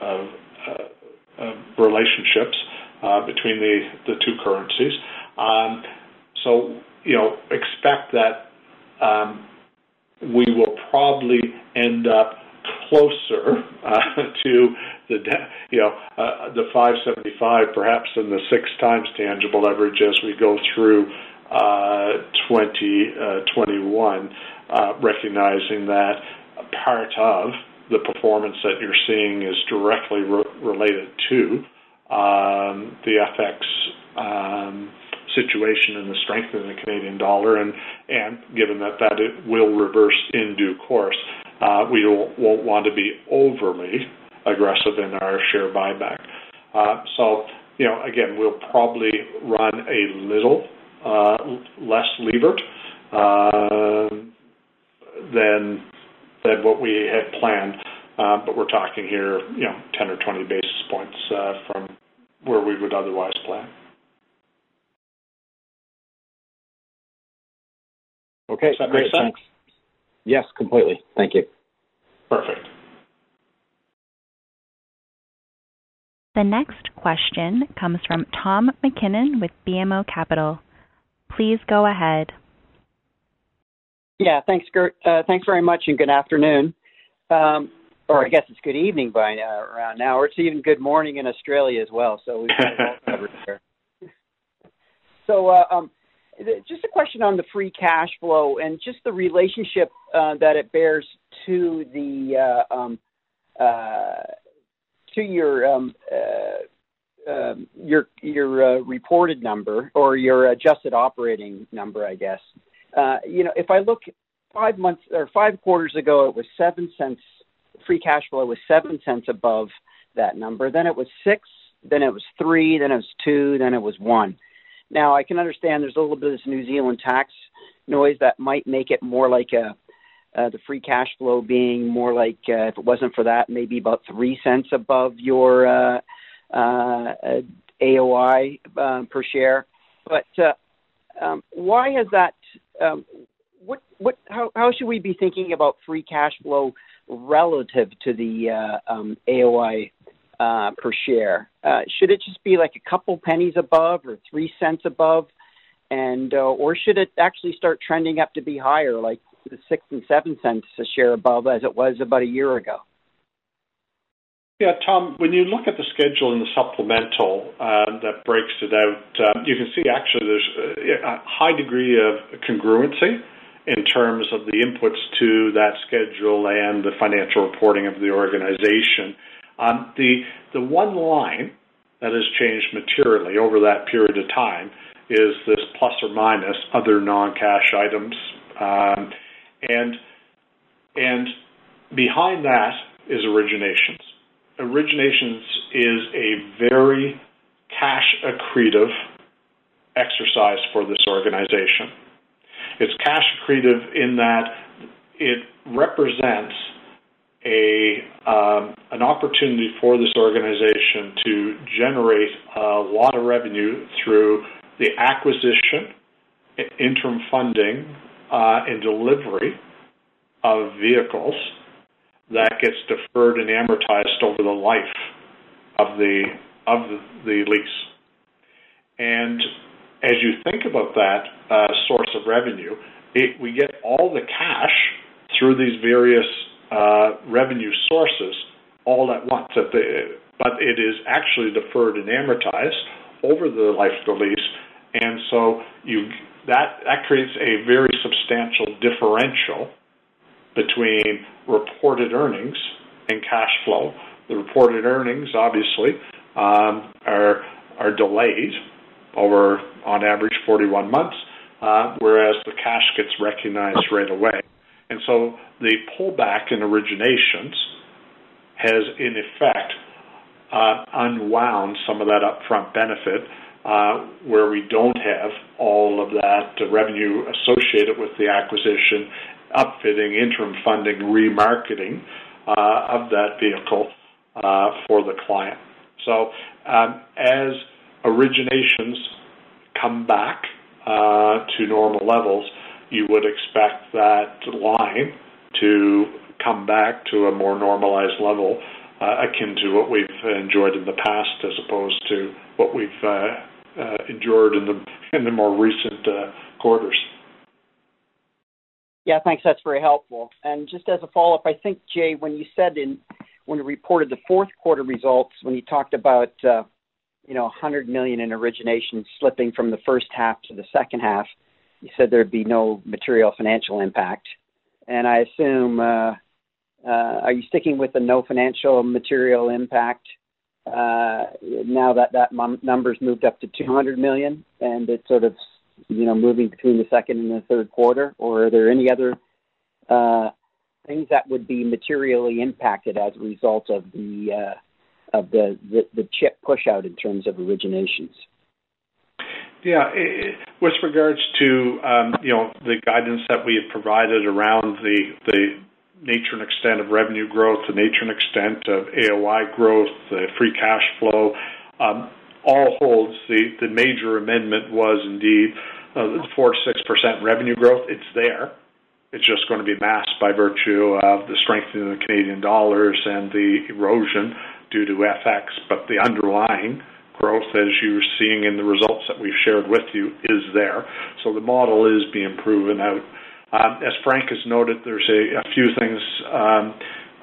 of, uh, of, relationships uh, between the the two currencies. Um, so you know, expect that. Um, we will probably end up closer uh, to the you know uh, the 575 perhaps than the six times tangible leverage as we go through uh, 2021, uh, uh, recognizing that part of the performance that you're seeing is directly re- related to um, the FX um, situation and the strength of the Canadian dollar, and and given that that it will reverse in due course, uh, we won't want to be overly aggressive in our share buyback. Uh, so you know, again, we'll probably run a little uh, less levered uh, than than what we had planned, uh, but we're talking here, you know, 10 or 20 basis points uh, from where we would otherwise plan. Okay, Does that great. make sense? Thanks. Yes, completely. Thank you. Perfect. The next question comes from Tom MacKinnon with BMO Capital. Please go ahead. Yeah, thanks, Gert. Uh, thanks very much, and good afternoon. Um, or I guess it's good evening by uh, around now, or it's even good morning in Australia as well. So we've got it all covered there. Just a question on the free cash flow and just the relationship uh, that it bears to the uh, um, uh, to your um, uh, um, your your reported number or your adjusted operating number, I guess. Uh, you know, if I look five months or five quarters ago, it was seven cents. Free cash flow was seven cents above that number. Then it was six. Then it was three. Then it was two. Then it was one now, I can understand there's a little bit of this New Zealand tax noise that might make it more like a uh, the free cash flow being more like uh, if it wasn't for that, maybe about three cents above your uh, uh, AOI uh, per share. But uh, um, why has that? Um, what what how how should we be thinking about free cash flow relative to the uh, um, AOI uh, per share. Uh, should it just be like a couple pennies above or three cents above, and uh, or should it actually start trending up to be higher, like the six and seven cents a share above as it was about a year ago? Yeah, Tom, when you look at the schedule in the supplemental uh, that breaks it out, uh, you can see actually there's a high degree of congruency in terms of the inputs to that schedule and the financial reporting of the organization. Um, the the one line that has changed materially over that period of time is this plus or minus other non-cash items, um, and and behind that is originations. Originations is a very cash accretive exercise for this organization. It's cash accretive in that it represents a um, an opportunity for this organization to generate a lot of revenue through the acquisition, interim funding, uh, and delivery of vehicles that gets deferred and amortized over the life of the of the lease. And as you think about that uh, source of revenue, it, we get all the cash through these various uh, revenue sources all at once. But it is actually deferred and amortized over the life of the lease, and so you that that creates a very substantial differential between reported earnings and cash flow. The reported earnings, obviously, um, are are delayed over, on average, 41 months, uh, whereas the cash gets recognized right away. And so the pullback in originations has, in effect, uh, unwound some of that upfront benefit, uh, where we don't have all of that revenue associated with the acquisition, upfitting, interim funding, remarketing of that vehicle for the client. So um, as originations come back uh, to normal levels, you would expect that line to come back to a more normalized level, uh, akin to what we've enjoyed in the past, as opposed to what we've uh, uh, endured in the in the more recent quarters. Yeah, thanks. That's very helpful. And just as a follow-up, I think Jay, when you said in when you reported the fourth quarter results, when you talked about you know 100 million in origination slipping from the first half to the second half, you said there'd be no material financial impact. And I assume, uh, uh, are you sticking with the no financial material impact uh, now that that m- number's moved up to 200 million and it's sort of you know moving between the second and the third quarter, or are there any other uh, things that would be materially impacted as a result of the uh, of the, the, the chip push out in terms of originations? Yeah. With regards to, um, you know, the guidance that we have provided around the the nature and extent of revenue growth, the nature and extent of AOI growth, the free cash flow, um, all holds. The the major amendment was indeed uh, the 4%-6% revenue growth. It's there. It's just going to be masked by virtue of the strengthening of the Canadian dollars and the erosion due to FX. But the underlying growth, as you're seeing in the results that we've shared with you, is there. So the model is being proven out. Um, as Frank has noted, there's a, few things um,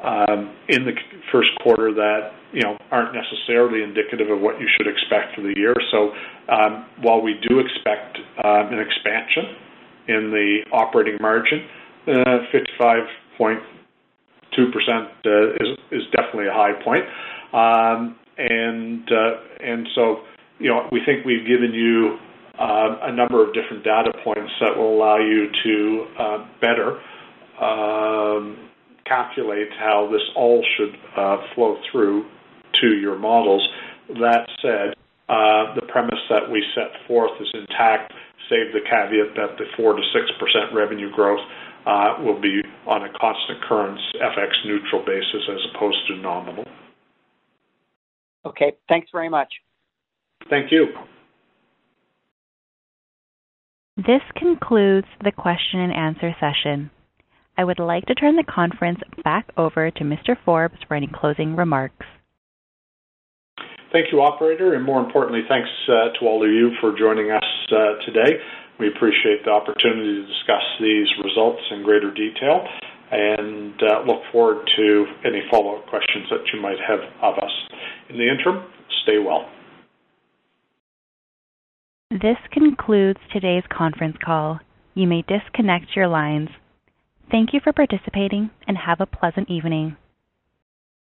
um, in the first quarter that you know aren't necessarily indicative of what you should expect for the year. So while we do expect an expansion in the operating margin, uh, 55.2% uh, is is definitely a high point. And uh, and so you know we think we've given you uh, a number of different data points that will allow you to uh, better um, calculate how this all should uh, flow through to your models. That said, uh, the premise that we set forth is intact, save the caveat that the 4 to 6% revenue growth uh, will be on a constant currency FX neutral basis as opposed to nominal. Okay, thanks very much. Thank you. This concludes the question and answer session. I would like to turn the conference back over to Mr. Forbes for any closing remarks. Thank you, operator, and more importantly, thanks uh, to all of you for joining us uh, today. We appreciate the opportunity to discuss these results in greater detail. and uh, look forward to any follow up questions that you might have of us. In the interim, stay well. This concludes today's conference call. You may disconnect your lines. Thank you for participating and have a pleasant evening.